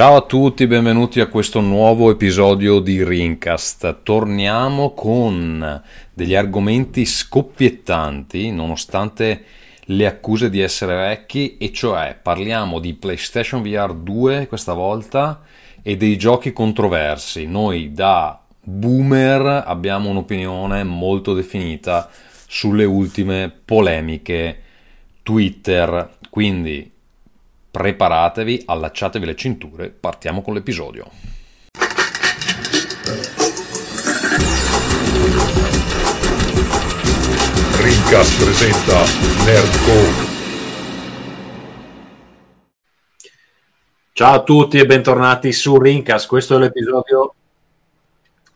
Ciao a tutti, benvenuti a questo nuovo episodio di Rincast. Torniamo con degli argomenti scoppiettanti, nonostante le accuse di essere vecchi, e cioè parliamo di PlayStation VR 2 questa volta e dei giochi controversi. Noi da boomer abbiamo un'opinione molto definita sulle ultime polemiche Twitter, quindi Preparatevi, allacciatevi le cinture, partiamo con l'episodio. Rincast presenta Nerdcore. Ciao a tutti e bentornati su Rincast. Questo è l'episodio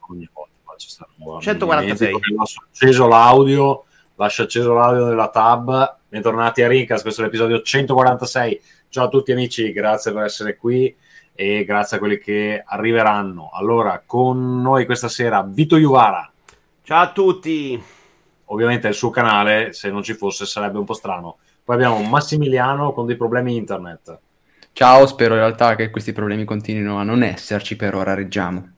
ogni volta faccio stare 146. Lascio acceso l'audio, lascio acceso l'audio della tab. Bentornati a Rincast, questo è l'episodio 146 Ciao a tutti amici, grazie per essere qui e grazie a quelli che arriveranno. Allora, con noi questa sera Vito Iuvara. Ciao a tutti. Ovviamente il suo canale, se non ci fosse sarebbe un po' strano. Poi abbiamo Massimiliano con dei problemi internet. Ciao, spero in realtà che questi problemi continuino a non esserci, per ora reggiamo.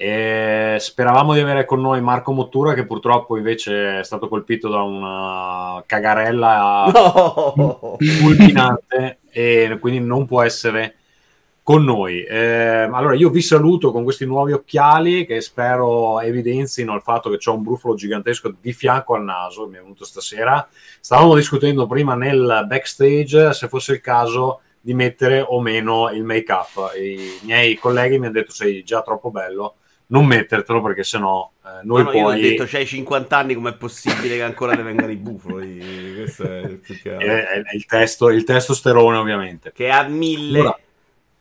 E speravamo di avere con noi Marco Mottura, che purtroppo invece è stato colpito da una cagarella no. fulminante e quindi non può essere con noi. Eh, allora, io vi saluto con questi nuovi occhiali che spero evidenzino il fatto che ho un brufolo gigantesco di fianco al naso, mi è venuto stasera. Stavamo discutendo prima nel backstage se fosse il caso di mettere o meno il make-up. I miei colleghi mi hanno detto sei già troppo bello non mettertelo perché sennò eh, noi no, no, poi... Io ho detto, c'hai 50 anni, com'è possibile che ancora ne vengano i bufoli? Questo è, è, è, il, testo, il testosterone ovviamente. Che ha mille... Allora.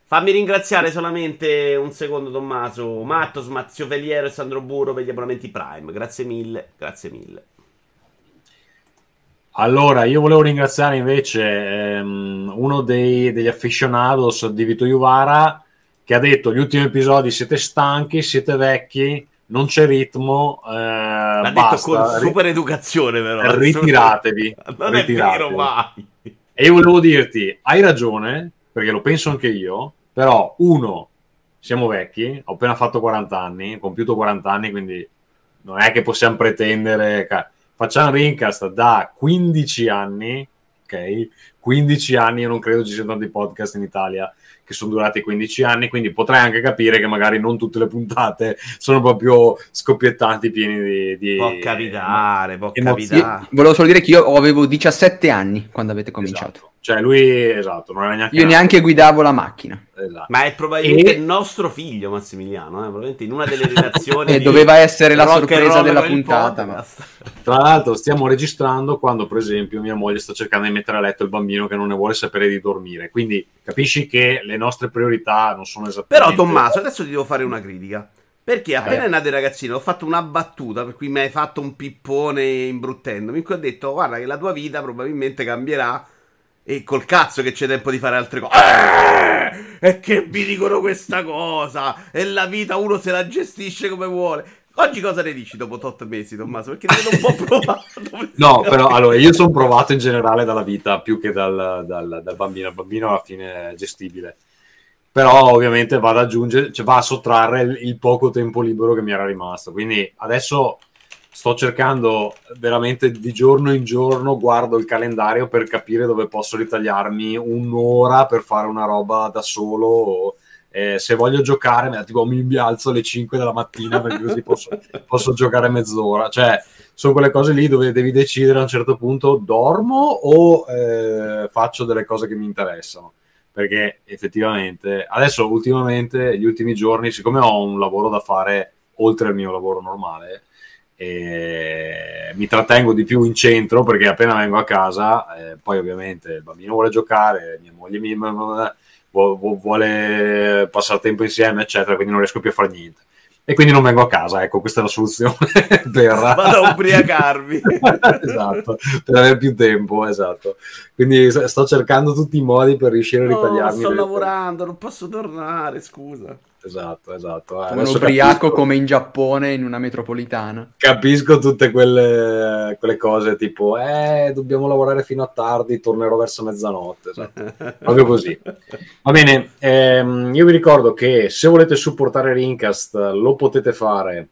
Fammi ringraziare solamente un secondo Tommaso, Mattos, Mazzio Veliero e Sandro Burro per gli abbonamenti Prime. Grazie mille, grazie mille. Allora, io volevo ringraziare invece ehm, uno dei, degli aficionados di Vito Iuvara che ha detto gli ultimi episodi siete stanchi, siete vecchi, non c'è ritmo. Eh, L'ha basta. detto con super educazione, però. Ritiratevi. non ritiratevi. è vero mai. E io volevo dirti, hai ragione, perché lo penso anche io, però uno, siamo vecchi, ho appena fatto 40 anni, ho compiuto 40 anni, quindi non è che possiamo pretendere... Facciamo Rincast da 15 anni, ok? 15 anni, io non credo ci siano tanti podcast in Italia che sono durati 15 anni, quindi potrei anche capire che magari non tutte le puntate sono proprio scoppiettanti, pieni di... di può capitare, può capitare. Volevo solo dire che io avevo 17 anni quando avete cominciato. Esatto. Cioè lui, esatto, non era neanche... Io neanche guidavo la macchina. Esatto. Ma è probabilmente e... il nostro figlio Massimiliano, eh? probabilmente in una delle relazioni... e doveva essere la sorpresa della puntata. Ma... Tra l'altro stiamo registrando quando, per esempio, mia moglie sta cercando di mettere a letto il bambino che non ne vuole sapere di dormire. Quindi capisci che le nostre priorità non sono esattamente... Però Tommaso, adesso ti devo fare una critica. Perché appena eh. è nato il ragazzino ho fatto una battuta per cui mi hai fatto un pippone imbruttendomi in cui ho detto guarda che la tua vita probabilmente cambierà e col cazzo che c'è tempo di fare altre cose. Eh, e che mi dicono questa cosa. E la vita uno se la gestisce come vuole. Oggi cosa ne dici dopo tot mesi, Tommaso? Perché ti vedo un po' provato. no, però allora io sono provato in generale dalla vita più che dal, dal, dal bambino. Il bambino alla fine è gestibile. Però ovviamente va ad aggiungere, cioè va a sottrarre il, il poco tempo libero che mi era rimasto. Quindi adesso sto cercando veramente di giorno in giorno, guardo il calendario per capire dove posso ritagliarmi un'ora per fare una roba da solo. Eh, se voglio giocare, tipo, mi alzo alle 5 della mattina perché così posso, posso giocare mezz'ora. Cioè, sono quelle cose lì dove devi decidere a un certo punto dormo o eh, faccio delle cose che mi interessano. Perché effettivamente, adesso ultimamente, gli ultimi giorni, siccome ho un lavoro da fare oltre al mio lavoro normale, e mi trattengo di più in centro perché appena vengo a casa, eh, poi ovviamente il bambino vuole giocare, mia moglie mi, vuole passare tempo insieme, eccetera, quindi non riesco più a fare niente. E quindi non vengo a casa, ecco, questa è la soluzione per... Vado a ubriacarmi. esatto, per avere più tempo, esatto. Quindi sto cercando tutti i modi per riuscire a ritagliarmi. No, sto lavorando, non posso tornare, scusa. Esatto, esatto. Eh, Un adesso ubriaco capisco- come in Giappone in una metropolitana. capisco tutte quelle, quelle cose tipo eh dobbiamo lavorare fino a tardi tornerò verso mezzanotte esatto. proprio così va bene ehm, io vi ricordo che se volete supportare Rincast lo potete fare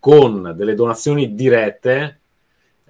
con delle donazioni dirette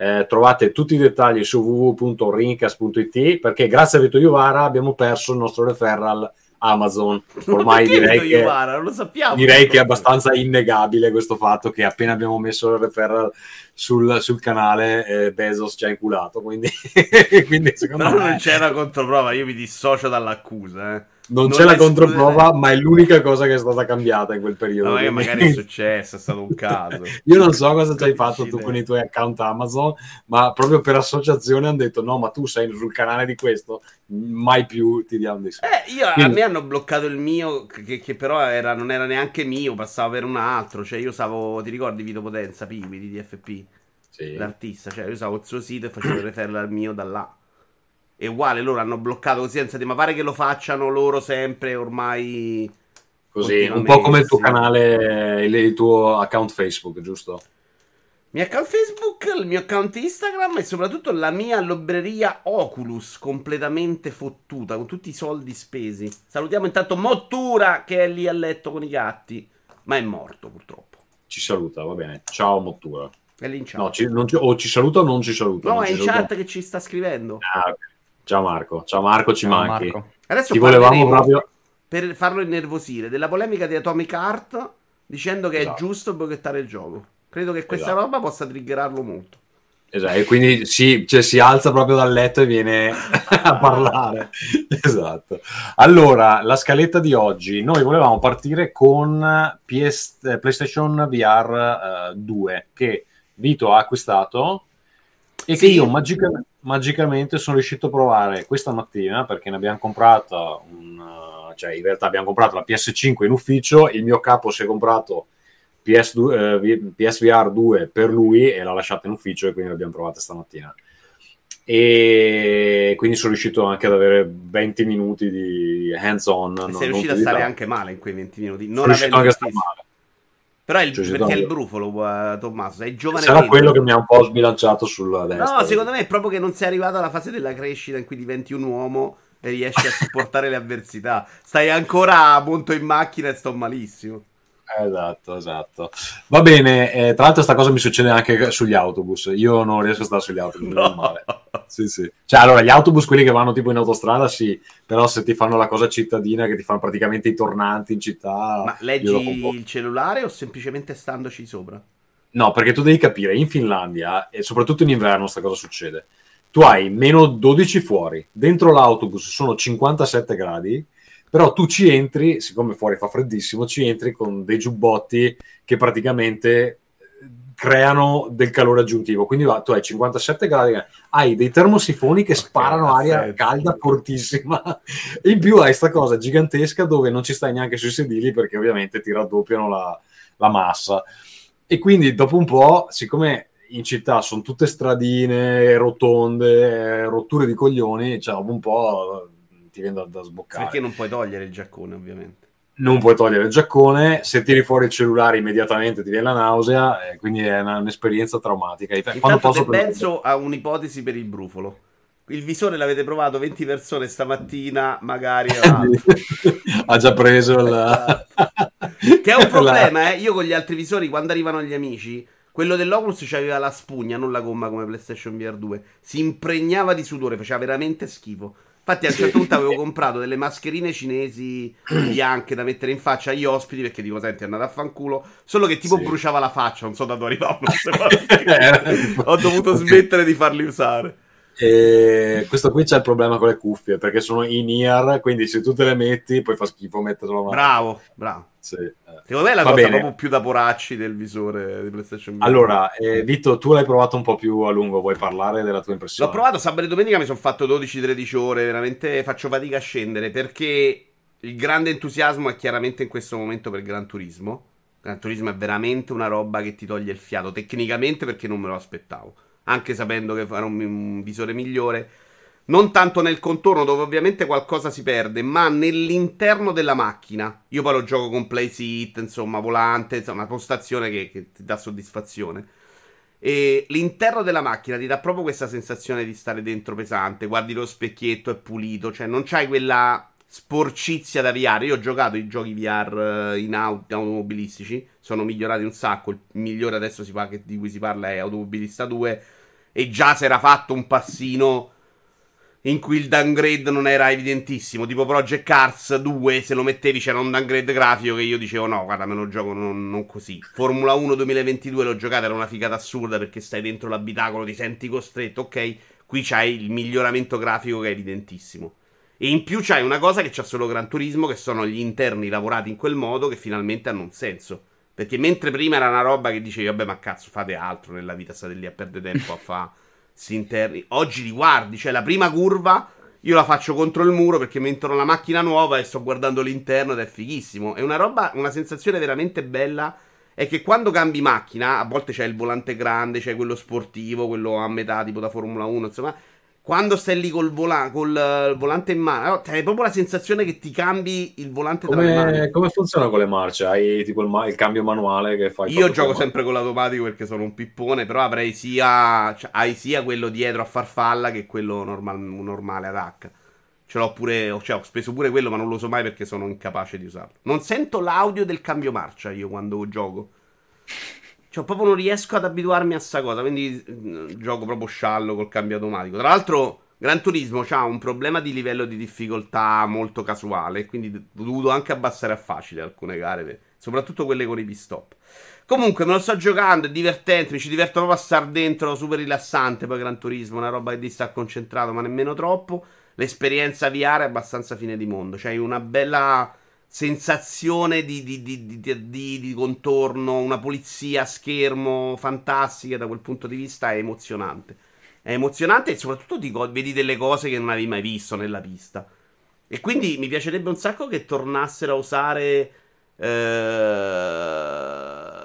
Eh, trovate tutti i dettagli su www.rincast.it perché grazie a Vito Iuvara abbiamo perso il nostro referral Amazon ormai direi che non lo sappiamo direi che è abbastanza innegabile questo fatto che appena abbiamo messo il referral sul, sul canale eh, Bezos ci ha inculato quindi, quindi secondo però me non c'è una controprova io mi dissocio dall'accusa eh. Non non c'è la escludere- controprova ma è l'unica cosa che è stata cambiata in quel periodo No, magari, quindi- magari è successo è stato un caso io non so cosa ci hai fatto tu con i tuoi account Amazon ma proprio per associazione hanno detto no ma tu sei sul canale di questo mai più ti diamo dei soldi Eh, io, a Quindi- me hanno bloccato il mio, che, che però era, non era neanche mio, passava per un altro. Cioè, io usavo, ti ricordi Vito Potenza, Piwi di DFP, Sì. l'artista? Cioè, io usavo il suo sito e facevo referral al mio da là. E uguale, loro hanno bloccato così senza di, ma pare che lo facciano loro sempre ormai. così un po' come il tuo canale il, il tuo account Facebook giusto? Il mio account Facebook, il mio account Instagram e soprattutto la mia libreria Oculus completamente fottuta con tutti i soldi spesi. Salutiamo intanto Mottura che è lì a letto con i gatti, ma è morto purtroppo. ci saluta va bene ciao Mottura È lì in chat. no, ci, non ci- o ci saluta o non ci saluta No, Non è in saluta. chat che ci sta scrivendo. Ah, ok. Ciao Marco ciao Marco ci Ciao, manchi Marco. Adesso ti volevamo proprio per farlo innervosire, della polemica di Atomic Heart dicendo che Esatto. è giusto boicottare il gioco. Credo che questa Esatto. roba possa triggerarlo molto. Esatto, e quindi si, cioè, si alza proprio dal letto e viene a parlare. Esatto. Allora, la scaletta di oggi, noi volevamo partire con PS, eh, PlayStation VR eh, 2 che Vito ha acquistato e che Sì. io magica- magicamente sono riuscito a provare questa mattina perché ne abbiamo comprata un, cioè in realtà abbiamo comprato la PS5 in ufficio, il mio capo si è comprato PS2, eh, PSVR 2 per lui e l'ha lasciata in ufficio e quindi l'abbiamo provata stamattina. E quindi sono riuscito anche ad avere 20 minuti di hands on. Sei riuscito a stare anche male in quei 20 minuti. Non riuscito avendo anche a stare male. Però è il, Cioè, ci perché è il brufolo, eh, Tommaso. Sei giovane. Sarà quello che mi ha un po' sbilanciato sulla destra. No, secondo me è proprio che non sei arrivato alla fase della crescita in cui diventi un uomo e riesci a supportare le avversità. Stai ancora monto in macchina e sto malissimo. Esatto, esatto. Va bene, eh, tra l'altro sta cosa mi succede anche sugli autobus. Io non riesco a stare sugli autobus, male. Sì, sì. Cioè, allora, gli autobus, quelli che vanno tipo in autostrada, sì, però se ti fanno la cosa cittadina, che ti fanno praticamente i tornanti in città... Ma leggi dopo un po'- il cellulare o semplicemente standoci sopra? No, perché tu devi capire, in Finlandia, e soprattutto in inverno, sta cosa succede. Tu hai meno 12 fuori, dentro l'autobus sono 57 gradi, però tu ci entri, siccome fuori fa freddissimo, ci entri con dei giubbotti che praticamente creano del calore aggiuntivo. Quindi va, tu hai 57 gradi, hai dei termosifoni che sparano ha aria senso. calda fortissima. E in più hai sta cosa gigantesca dove non ci stai neanche sui sedili perché ovviamente ti raddoppiano la, la massa. E quindi dopo un po', siccome in città sono tutte stradine, rotonde, eh, rotture di coglioni, cioè dopo un po' ti viene da, da sboccare. Perché non puoi togliere il giaccone, ovviamente. Non puoi togliere il giaccone, se tiri fuori il cellulare immediatamente ti viene la nausea, e quindi è una- un'esperienza traumatica. Quando Intanto posso Benzo ha un'ipotesi per il brufolo. Il visore l'avete provato 20 persone stamattina, magari... ah, ha già preso il... Che è un problema, eh. Io con gli altri visori, quando arrivano gli amici, quello dell'Oculus c'aveva la spugna, non la gomma come PlayStation VR 2. Si impregnava di sudore, faceva veramente schifo. Infatti, a un certo punto avevo comprato delle mascherine cinesi bianche da mettere in faccia agli ospiti perché dico, senti, è andata a fanculo. Solo che tipo Sì. bruciava la faccia, non so da dove arrivavano queste maschere. Ho dovuto smettere di farli usare. E questo qui c'è il problema con le cuffie perché sono in ear, quindi se tu te le metti poi fa schifo metterlo. Bravo, bravo. Sì, eh. Secondo me è la Va cosa bene. proprio più da poracci del visore di PlayStation. Allora, eh, Vito, tu l'hai provato un po' più a lungo, vuoi parlare della tua impressione? L'ho provato sabato e domenica, mi sono fatto 12-13 ore, veramente faccio fatica a scendere perché il grande entusiasmo è chiaramente in questo momento per Gran Turismo. Gran Turismo è veramente una roba che ti toglie il fiato, tecnicamente perché non me lo aspettavo, anche sapendo che era un, un visore migliore. Non tanto nel contorno, dove ovviamente qualcosa si perde, ma nell'interno della macchina. Io poi lo gioco con play seat, insomma, volante, insomma, postazione che, che ti dà soddisfazione. E l'interno della macchina ti dà proprio questa sensazione di stare dentro pesante. Guardi lo specchietto, è pulito, cioè non c'hai quella sporcizia da VR. Io ho giocato i giochi VR eh, in auto, automobilistici, sono migliorati un sacco. Il migliore adesso parla, di cui si parla è Automobilista 2. E già si era fatto un passino in cui il downgrade non era evidentissimo. Tipo Project Cars 2, se lo mettevi c'era un downgrade grafico che io dicevo no, guarda, me lo gioco non, non così. Formula 1 2022 l'ho giocato, era una figata assurda perché stai dentro l'abitacolo, ti senti costretto, ok? Qui c'hai il miglioramento grafico che è evidentissimo. E in più c'hai una cosa che c'ha solo Gran Turismo, che sono gli interni lavorati in quel modo che finalmente hanno un senso. Perché mentre prima era una roba che dicevi, vabbè, ma cazzo, fate altro nella vita, state lì a perdere tempo a fare si interni. Oggi li guardi, cioè la prima curva io la faccio contro il muro perché mi entro nella macchina nuova e sto guardando l'interno ed è fighissimo. È una roba, una sensazione veramente bella. È che quando cambi macchina, a volte c'è il volante grande, c'è quello sportivo, quello a metà tipo da Formula 1, insomma, quando stai lì col, vola- col uh, volante in mano, no, hai proprio la sensazione che ti cambi il volante come, tra le mani. Come funziona con le marce? Hai tipo il, ma- il cambio manuale che fai? Io gioco sempre con l'automatico perché sono un pippone, però avrei sia, cioè, hai sia quello dietro a farfalla che quello normal- normale ad H. Ce l'ho pure, cioè ho speso pure quello, ma non lo so mai perché sono incapace di usarlo. Non sento l'audio del cambio marcia io quando gioco. Cioè, proprio non riesco ad abituarmi a sta cosa. Quindi mm, gioco proprio sciallo col cambio automatico. Tra l'altro, Gran Turismo ha un problema di livello di difficoltà molto casuale. Quindi ho dovuto anche abbassare a facile alcune gare. Soprattutto quelle con i pit-stop. Comunque, me lo sto giocando, è divertente. Mi ci diverto proprio a star dentro, super rilassante. Poi Gran Turismo, una roba che ti sta concentrato, ma nemmeno troppo. L'esperienza VR è abbastanza fine di mondo. C'hai una bella sensazione di, di, di, di, contorno, una polizia a schermo fantastica da quel punto di vista è emozionante. È emozionante e soprattutto dico, vedi delle cose che non avevi mai visto nella pista. E quindi mi piacerebbe un sacco che tornassero a usare eh,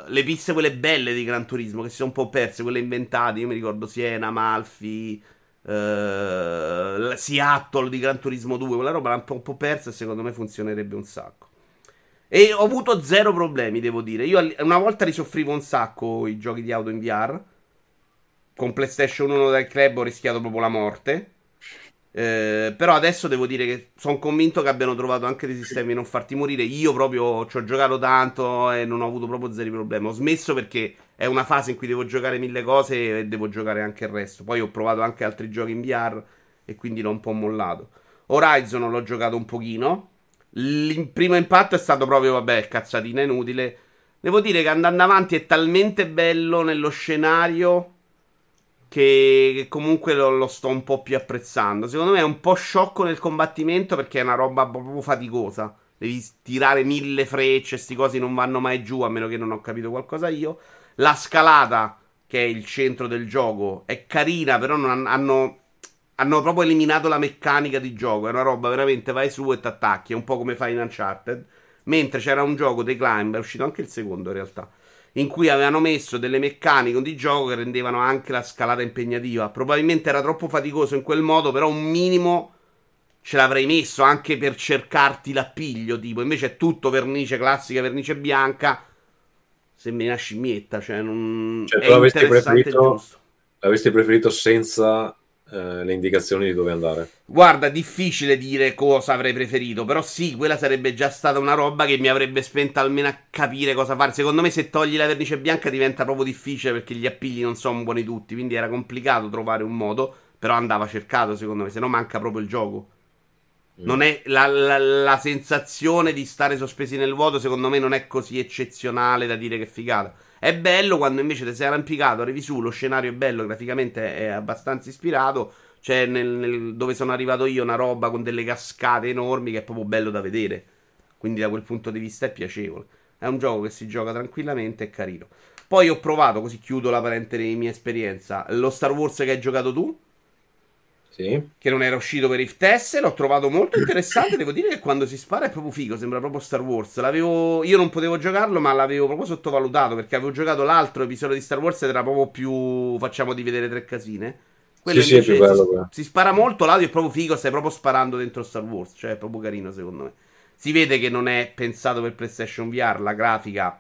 le piste quelle belle di Gran Turismo, che si sono un po' perse, quelle inventate. Io mi ricordo Siena, Malfi, Uh, Seattle di Gran Turismo 2, quella roba l'ha un po' persa secondo me funzionerebbe un sacco. E ho avuto zero problemi, devo dire. Io una volta risoffrivo un sacco i giochi di auto in VR. Con PlayStation 1 del club ho rischiato proprio la morte. Eh, però adesso devo dire che sono convinto che abbiano trovato anche dei sistemi di non farti morire. Io proprio ci ho giocato tanto e non ho avuto proprio zero problemi. Ho smesso perché è una fase in cui devo giocare mille cose e devo giocare anche il resto. Poi ho provato anche altri giochi in VR e quindi l'ho un po' mollato. Horizon l'ho giocato un pochino. Il primo impatto è stato proprio, vabbè, cazzatina inutile. Devo dire che andando avanti è talmente bello nello scenario che, comunque lo, lo, sto un po' più apprezzando. Secondo me è un po' sciocco nel combattimento perché è una roba proprio faticosa. Devi tirare mille frecce, sti cosi non vanno mai giù, a meno che non ho capito qualcosa io. La scalata, che è il centro del gioco, è carina, però non hanno, hanno proprio eliminato la meccanica di gioco. È una roba veramente vai su e ti attacchi. È un po' come fai in Uncharted. Mentre c'era un gioco dei Climb, è uscito anche il secondo in realtà. In cui avevano messo delle meccaniche di gioco che rendevano anche la scalata impegnativa. Probabilmente era troppo faticoso in quel modo, però un minimo ce l'avrei messo anche per cercarti l'appiglio. Tipo, invece è tutto vernice classica, vernice bianca sembri una scimmietta. Cioè, non cioè, tu l'avresti preferito, l'avresti preferito senza eh, le indicazioni di dove andare? Guarda, difficile dire cosa avrei preferito, però sì, quella sarebbe già stata una roba che mi avrebbe spento almeno a capire cosa fare. Secondo me, se togli la vernice bianca diventa proprio difficile perché gli appigli non sono buoni tutti, quindi era complicato trovare un modo. Però andava cercato, secondo me, se no manca proprio il gioco. Non è la, la, la, sensazione di stare sospesi nel vuoto, secondo me, non è così eccezionale da dire che figata. È bello quando invece ti sei arrampicato, arrivi su, lo scenario è bello, graficamente è abbastanza ispirato. C'è nel, nel, dove sono arrivato io una roba con delle cascate enormi che è proprio bello da vedere. Quindi da quel punto di vista è piacevole. È un gioco che si gioca tranquillamente e carino. Poi ho provato, così chiudo la parentesi di mia esperienza, lo Star Wars che hai giocato tu sì. che non era uscito per Rift S. L'ho trovato molto interessante. Devo dire che quando si spara è proprio figo, sembra proprio Star Wars. L'avevo... Io non potevo giocarlo, ma l'avevo proprio sottovalutato perché avevo giocato l'altro episodio di Star Wars ed era proprio più facciamo di vedere tre casine. Quello Sì, sì, bello si, si spara molto, l'audio è proprio figo, stai proprio sparando dentro Star Wars, cioè è proprio carino secondo me. Si vede che non è pensato per PlayStation VR, la grafica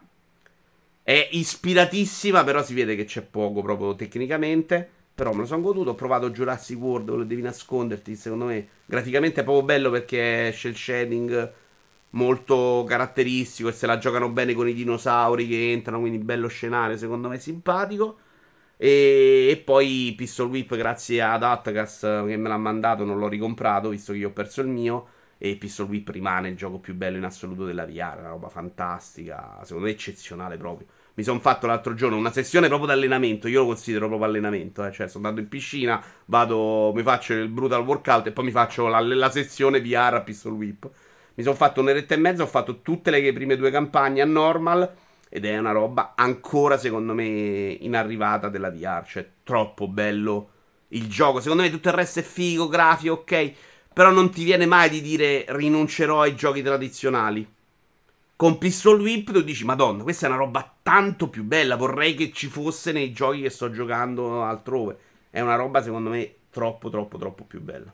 è ispiratissima, però si vede che c'è poco proprio tecnicamente. Però me lo sono goduto, ho provato Jurassic World, dove devi nasconderti, secondo me graficamente è proprio bello perché c'è il shading molto caratteristico e se la giocano bene con i dinosauri che entrano, quindi bello scenario, secondo me simpatico. E, e poi Pistol Whip, grazie ad Atgas che me l'ha mandato, non l'ho ricomprato visto che io ho perso il mio. E Pistol Whip rimane il gioco più bello in assoluto della VR, una roba fantastica, secondo me eccezionale proprio. Mi sono fatto l'altro giorno una sessione proprio d'allenamento. Io lo considero proprio allenamento. Eh. Cioè, sono andato in piscina, vado, mi faccio il brutal workout e poi mi faccio la, la sessione VR a Pistol Whip. Mi sono fatto un'oretta e mezza, ho fatto tutte le prime due campagne a normal. Ed è una roba ancora, secondo me, in arrivata della VR. Cioè, troppo bello il gioco. Secondo me tutto il resto è figo, grafico, ok. Però non ti viene mai di dire rinuncerò ai giochi tradizionali. Con Pistol Whip tu dici, Madonna, questa è una roba tanto più bella. Vorrei che ci fosse nei giochi che sto giocando altrove. È una roba, secondo me, troppo, troppo, troppo più bella.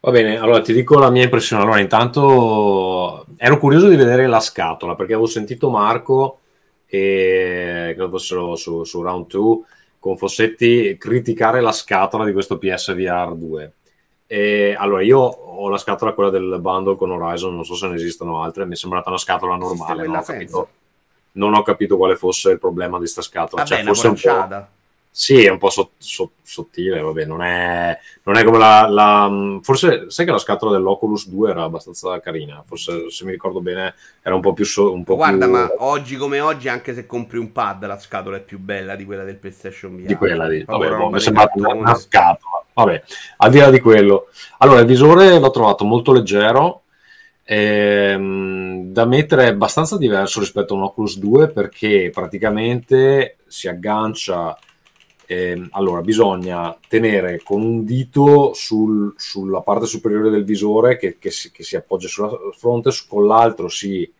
Va bene, allora ti dico la mia impressione. Allora, intanto ero curioso di vedere la scatola perché avevo sentito Marco e credo fossero su, su Round 2 con Fossetti criticare la scatola di questo PSVR 2. E allora io ho la scatola quella del bundle con Horizon, non so se ne esistono altre, mi è sembrata una scatola normale, non ho, capito, non ho capito quale fosse il problema di questa scatola. Vabbè, cioè, forse un po'. Sì, è un po' sot- sot- sottile, vabbè, non è, non è come la, la- Forse, sai che la scatola dell'Oculus 2 era abbastanza carina, forse se mi ricordo bene era un po' più... so- un po' Guarda, più ma oggi come oggi, anche se compri un pad, la scatola è più bella di quella del PlayStation VR. di quella di... Vabbè, roba mi è sembrata una, una scatola. Vabbè, al di là di quello. Allora, il visore l'ho trovato molto leggero, ehm, da mettere è abbastanza diverso rispetto a un Oculus 2 perché praticamente si aggancia... ehm, allora, bisogna tenere con un dito sul- sulla parte superiore del visore che, che si, che si appoggia sulla fronte, con l'altro si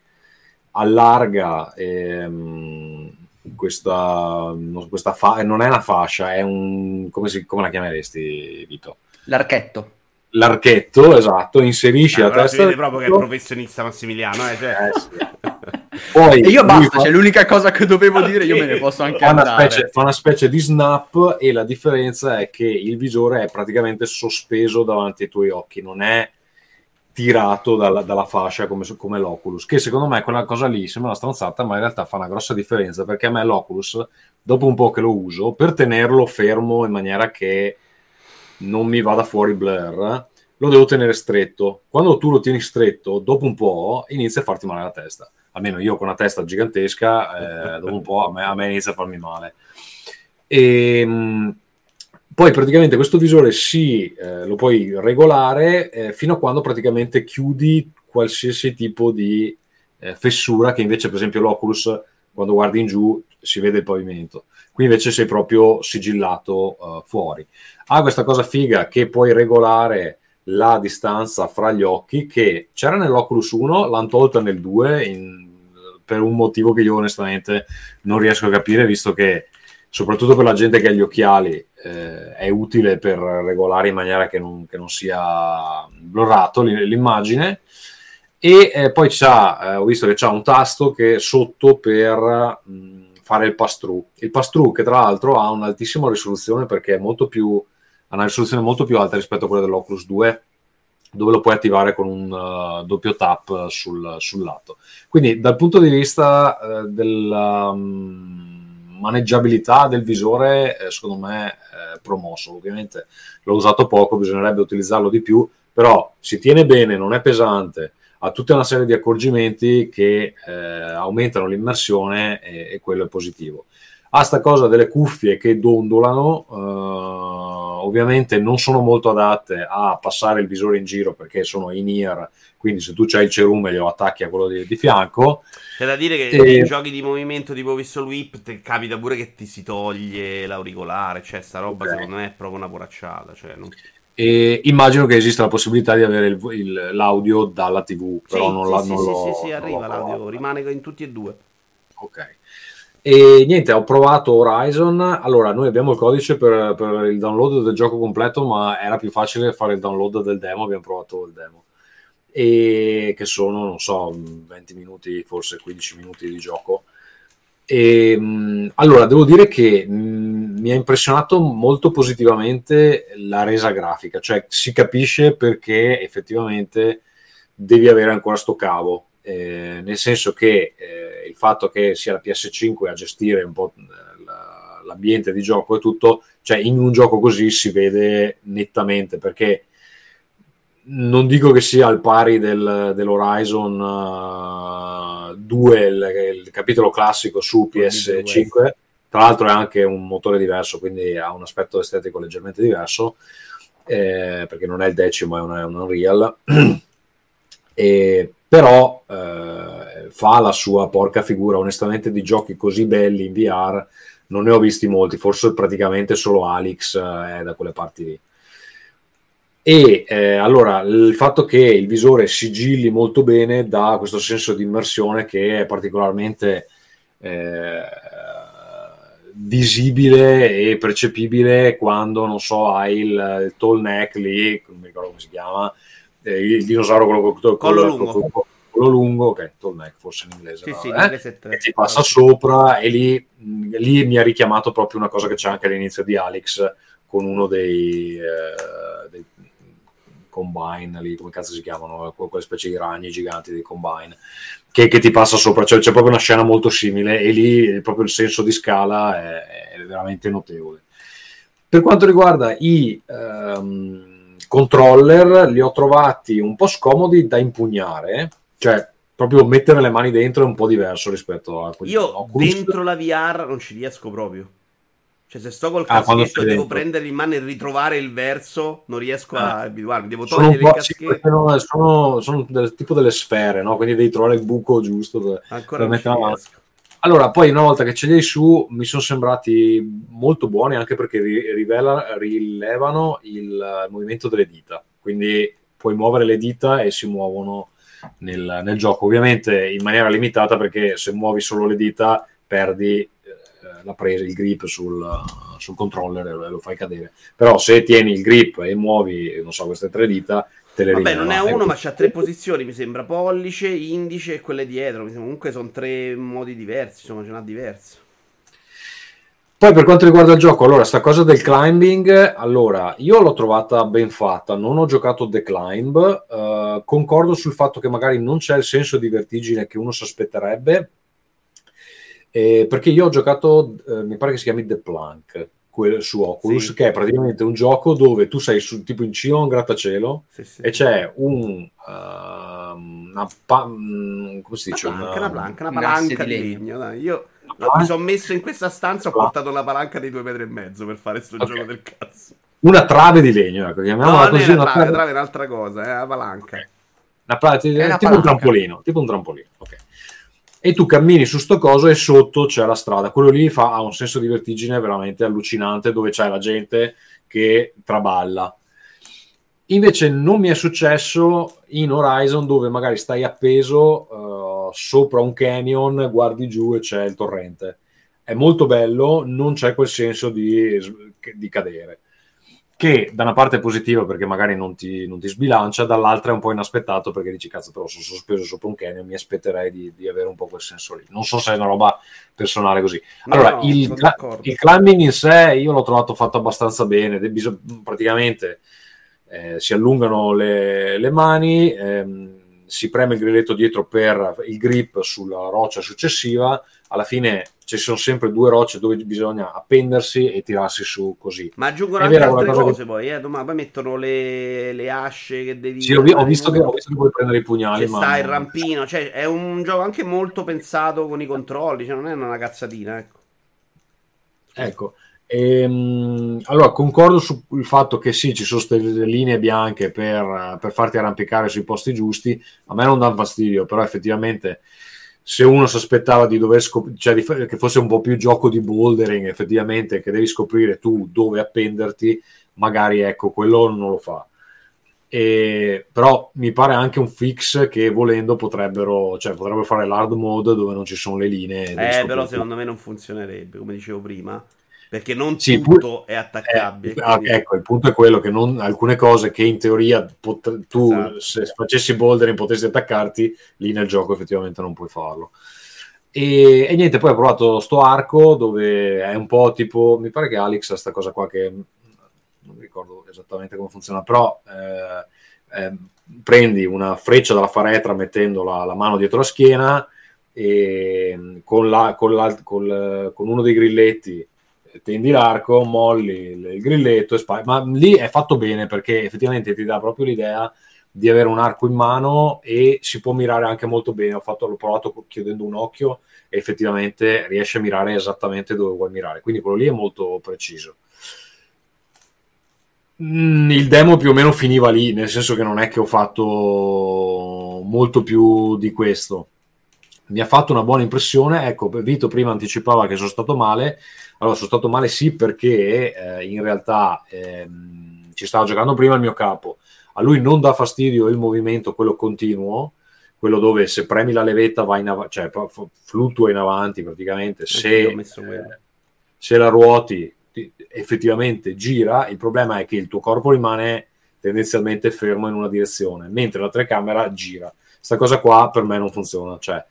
allarga ehm, questa, questa fa- non è una fascia, è un come, si- come la chiameresti, Vito? L'archetto. L'archetto, esatto, inserisci Ah, la però si testa. vede proprio che è professionista Massimiliano, eh, cioè. Eh, sì. Poi E io basta, fa- cioè l'unica cosa che dovevo dire, io me ne posso anche fa una, andare. specie, fa una specie di snap e la differenza è che il visore è praticamente sospeso davanti ai tuoi occhi, non è tirato dalla, dalla fascia come, come l'Oculus, che secondo me quella cosa lì sembra una stronzata, ma in realtà fa una grossa differenza perché a me l'Oculus, dopo un po' che lo uso, per tenerlo fermo in maniera che non mi vada fuori blur, lo devo tenere stretto. Quando tu lo tieni stretto, dopo un po' inizia a farti male la testa. Almeno io con una testa gigantesca, eh, dopo un po' a me, a me inizia a farmi male. E, mh, poi praticamente questo visore si, eh, lo puoi regolare eh, fino a quando praticamente chiudi qualsiasi tipo di eh, fessura che invece per esempio l'Oculus quando guardi in giù si vede il pavimento. Qui invece sei proprio sigillato eh, fuori. Ha questa cosa figa che puoi regolare la distanza fra gli occhi che c'era nell'Oculus 1, l'hanno tolta nel 2 in- per un motivo che io onestamente non riesco a capire, visto che soprattutto per la gente che ha gli occhiali eh, è utile per regolare in maniera che non, che non sia blurrato l'immagine. E eh, poi c'ha, eh, ho visto che c'ha un tasto che sotto per mh, fare il pass-through. Il pass-through che tra l'altro ha un'altissima risoluzione perché è molto più, ha una risoluzione molto più alta rispetto a quella dell'Oculus 2 dove lo puoi attivare con un uh, doppio tap sul, sul lato. Quindi dal punto di vista eh, della mm, maneggiabilità del visore, eh, secondo me è promosso. Ovviamente l'ho usato poco, bisognerebbe utilizzarlo di più, però si tiene bene, non è pesante, ha tutta una serie di accorgimenti che eh, aumentano l'immersione e, e quello è positivo. Ha sta cosa delle cuffie che dondolano, eh, ovviamente non sono molto adatte a passare il visore in giro perché sono in ear, quindi se tu c'hai il cerume glielo attacchi a quello di, di fianco. C'è da dire che E- in giochi di movimento tipo Pistol Whip capita pure che ti si toglie l'auricolare, cioè sta roba Ok. secondo me è proprio una poracciata, cioè non... E immagino che esista la possibilità di avere il- il- l'audio dalla TV, però sì, non, sì, la, sì, non sì, l'ho- sì, sì, arriva l'audio, provato. rimane in tutti e due. Ok. E niente, ho provato Horizon. Allora, noi abbiamo il codice per, per, il download del gioco completo, ma era più facile fare il download del demo. Abbiamo provato il demo. E che sono, non so, 20 minuti, forse 15 minuti di gioco. E, allora, devo dire che mh, mi ha impressionato molto positivamente la resa grafica, cioè si capisce perché effettivamente devi avere ancora sto cavo. Eh, nel senso che eh, il fatto che sia la PS5 a gestire un po' l'ambiente di gioco e tutto, cioè in un gioco così si vede nettamente perché non dico che sia al pari del, dell'Horizon uh, 2, il, il, capitolo classico su PS5, tra l'altro è anche un motore diverso, quindi ha un aspetto estetico leggermente diverso, eh, perché non è il decimo, è un, è un Unreal. e, però eh, fa la sua porca figura. Onestamente, di giochi così belli in VR non ne ho visti molti, forse praticamente solo Alex eh, da quelle parti lì. E eh, allora il fatto che il visore sigilli molto bene dà questo senso di immersione che è particolarmente eh, visibile e percepibile quando non so hai il, il tall neck lì, non mi ricordo come si chiama, eh, il dinosauro quello con collo lungo. Collo lungo, ok, tall forse in inglese, sì, no, sì, eh? e ti passa sopra e lì, lì, mi ha richiamato proprio una cosa che c'è anche all'inizio di Alex con uno dei, eh, dei combine lì, come cazzo si chiamano, quelle specie di ragni giganti dei combine, che, che ti passa sopra, cioè c'è proprio una scena molto simile e lì proprio il senso di scala è, è veramente notevole. Per quanto riguarda i... Um, controller li ho trovati un po' scomodi da impugnare, cioè proprio mettere le mani dentro è un po' diverso rispetto a quelli Io Oculus. dentro la VR non ci riesco proprio. Cioè, se sto col ah, caschetto e devo prendere in mano e ritrovare il verso, non riesco ah. a abituarmi. Devo togliere il caschetto. Sì, sono, sono del, tipo delle sfere, no? Quindi devi trovare il buco giusto per, Ancora per mettere la mano. Allora, poi una volta che ce li hai su, mi sono sembrati molto buoni anche perché rivela, rilevano il movimento delle dita. Quindi puoi muovere le dita e si muovono nel, nel gioco. Ovviamente in maniera limitata perché se muovi solo le dita perdi la presa, il grip sul, sul controller e lo fai cadere. Però se tieni il grip e muovi, non so, queste tre dita, te le Vabbè, non è uno, ma c'ha tre posizioni, mi sembra pollice, indice e quelle dietro. Mi sembra, comunque sono tre modi diversi, insomma, ce n'ha diversi. Poi per quanto riguarda il gioco, allora, sta cosa del climbing, allora, io l'ho trovata ben fatta, non ho giocato The Climb, uh, concordo sul fatto che magari non c'è il senso di vertigine che uno si aspetterebbe, eh, perché io ho giocato, eh, mi pare che si chiami The Plank, su Oculus, sì. che è praticamente un gioco dove tu sei su, tipo in cima a un grattacielo sì, sì. e c'è un uh, una pa- mm, come si dice? Una palanca, una, palanca, una palanca di legno. Dai. Io mi sono messo in questa stanza, ho portato una palanca di due metri e mezzo per fare questo okay. gioco del cazzo. Una trave di legno, ecco, chiamiamola no, così. Una trave, trave, trave è un'altra cosa, è una palanca. Okay. Una, pra- tipo palanca. un trampolino, tipo un trampolino, ok e tu cammini su sto coso e sotto c'è la strada. Quello lì fa, ha un senso di vertigine veramente allucinante dove c'è la gente che traballa. Invece non mi è successo in Horizon dove magari stai appeso uh, sopra un canyon, guardi giù e c'è il torrente. È molto bello, non c'è quel senso di, di cadere che da una parte è positiva perché magari non ti, non ti, sbilancia, dall'altra è un po' inaspettato perché dici cazzo però sono sospeso sopra un canyon, mi aspetterei di, di, avere un po' quel senso lì. Non so se è una roba personale così. Allora, no, il, il, climbing in sé io l'ho trovato fatto abbastanza bene, praticamente eh, si allungano le, le mani, ehm, si preme il grilletto dietro per il grip sulla roccia successiva, alla fine ci sono sempre due rocce dove bisogna appendersi e tirarsi su così. Ma aggiungono anche altre cose che... poi, eh? poi mettono le, le, asce che devi... Sì, ho, ho, visto che, ho, visto che, puoi prendere i pugnali. Ma... sta il rampino, cioè è un gioco anche molto pensato con i controlli, cioè non è una cazzatina, ecco. Ecco. Ehm, allora, concordo sul fatto che sì, ci sono delle linee bianche per, per farti arrampicare sui posti giusti. A me non dà fastidio, però effettivamente se uno si aspettava di dover scoprire, cioè di, che fosse un po' più gioco di bouldering, effettivamente, che devi scoprire tu dove appenderti, magari ecco, quello non lo fa. E, però mi pare anche un fix che volendo potrebbero, cioè, potrebbero fare l'hard mode dove non ci sono le linee. Eh, però secondo me non funzionerebbe, come dicevo prima, perché non Sì, tutto è attaccabile. Eh, quindi- ecco, il punto è quello che non, alcune cose che in teoria pot- tu Esatto. se facessi bouldering potessi attaccarti, lì nel gioco effettivamente non puoi farlo. E, e niente, poi ho provato sto arco dove è un po' tipo, mi pare che Alex ha sta cosa qua che non mi ricordo esattamente come funziona, però eh, eh, prendi una freccia dalla faretra mettendo la, la mano dietro la schiena e mm, con, la- con la- col- con uno dei grilletti tendi l'arco, molli il, il grilletto e spari. Ma lì è fatto bene perché effettivamente ti dà proprio l'idea di avere un arco in mano e si può mirare anche molto bene. Ho fatto, l'ho provato chiudendo un occhio e effettivamente riesce a mirare esattamente dove vuoi mirare. Quindi quello lì è molto preciso. Mm, Il demo più o meno finiva lì, nel senso che non è che ho fatto molto più di questo. Mi ha fatto una buona impressione. Ecco, Vito prima anticipava che sono stato male. Allora, sono stato male sì perché eh, in realtà ehm, ci stava giocando prima il mio capo. A lui non dà fastidio il movimento, quello continuo, quello dove se premi la levetta va in avanti, cioè fluttua in avanti praticamente. Se, eh, se la ruoti ti- effettivamente gira, il problema è che il tuo corpo rimane tendenzialmente fermo in una direzione, mentre la telecamera gira. Sta cosa qua per me non funziona, cioè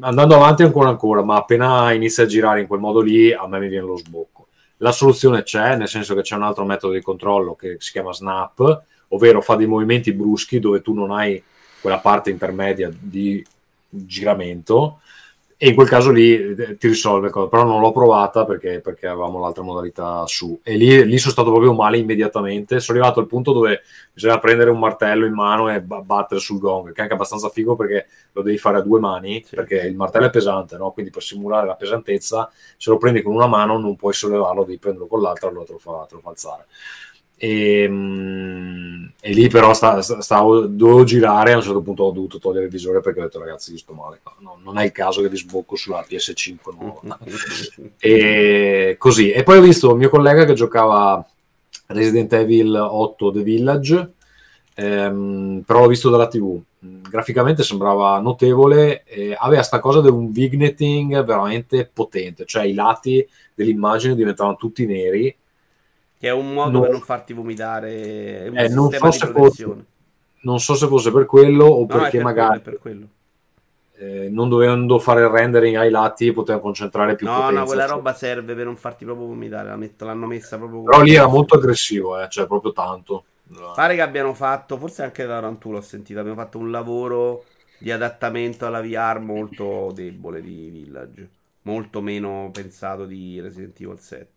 andando avanti ancora ancora, ma appena inizia a girare in quel modo lì, a me mi viene lo sbocco. La soluzione c'è, nel senso che c'è un altro metodo di controllo che si chiama snap, ovvero fa dei movimenti bruschi dove tu non hai quella parte intermedia di giramento e in quel caso lì eh, ti risolve però non l'ho provata perché, perché avevamo l'altra modalità su e lì, lì sono stato proprio male immediatamente sono arrivato al punto dove bisogna prendere un martello in mano e ba- battere sul gong che è anche abbastanza figo perché lo devi fare a due mani Sì. perché il martello è pesante no? quindi per simulare la pesantezza se lo prendi con una mano non puoi sollevarlo devi prenderlo con l'altra allora te lo fa, te lo fa alzare e, mm, e lì però sta- sta- stavo, dovevo girare a un certo punto ho dovuto togliere il visore perché ho detto ragazzi io sto male. No, non è il caso che vi sbocco sulla PS5 nuova. E così. E poi ho visto il mio collega che giocava Resident Evil 8 The Village ehm, però l'ho visto dalla tv graficamente sembrava notevole e aveva sta cosa di un vignetting veramente potente cioè i lati dell'immagine diventavano tutti neri Che è un modo No. per non farti vomitare, è un Eh, non so di se protezione. non so se fosse per quello o No, perché per magari quello, per quello. eh, non dovendo fare il rendering ai lati poteva concentrare più No, potenza no, quella su- roba serve per non farti proprio vomitare. La met- l'hanno messa proprio. però lì era molto aggressivo eh, cioè proprio tanto Pare che abbiano fatto, forse anche da Rantulo ho sentito, abbiamo fatto un lavoro di adattamento alla VR molto debole di Village, molto meno pensato di Resident Evil 7.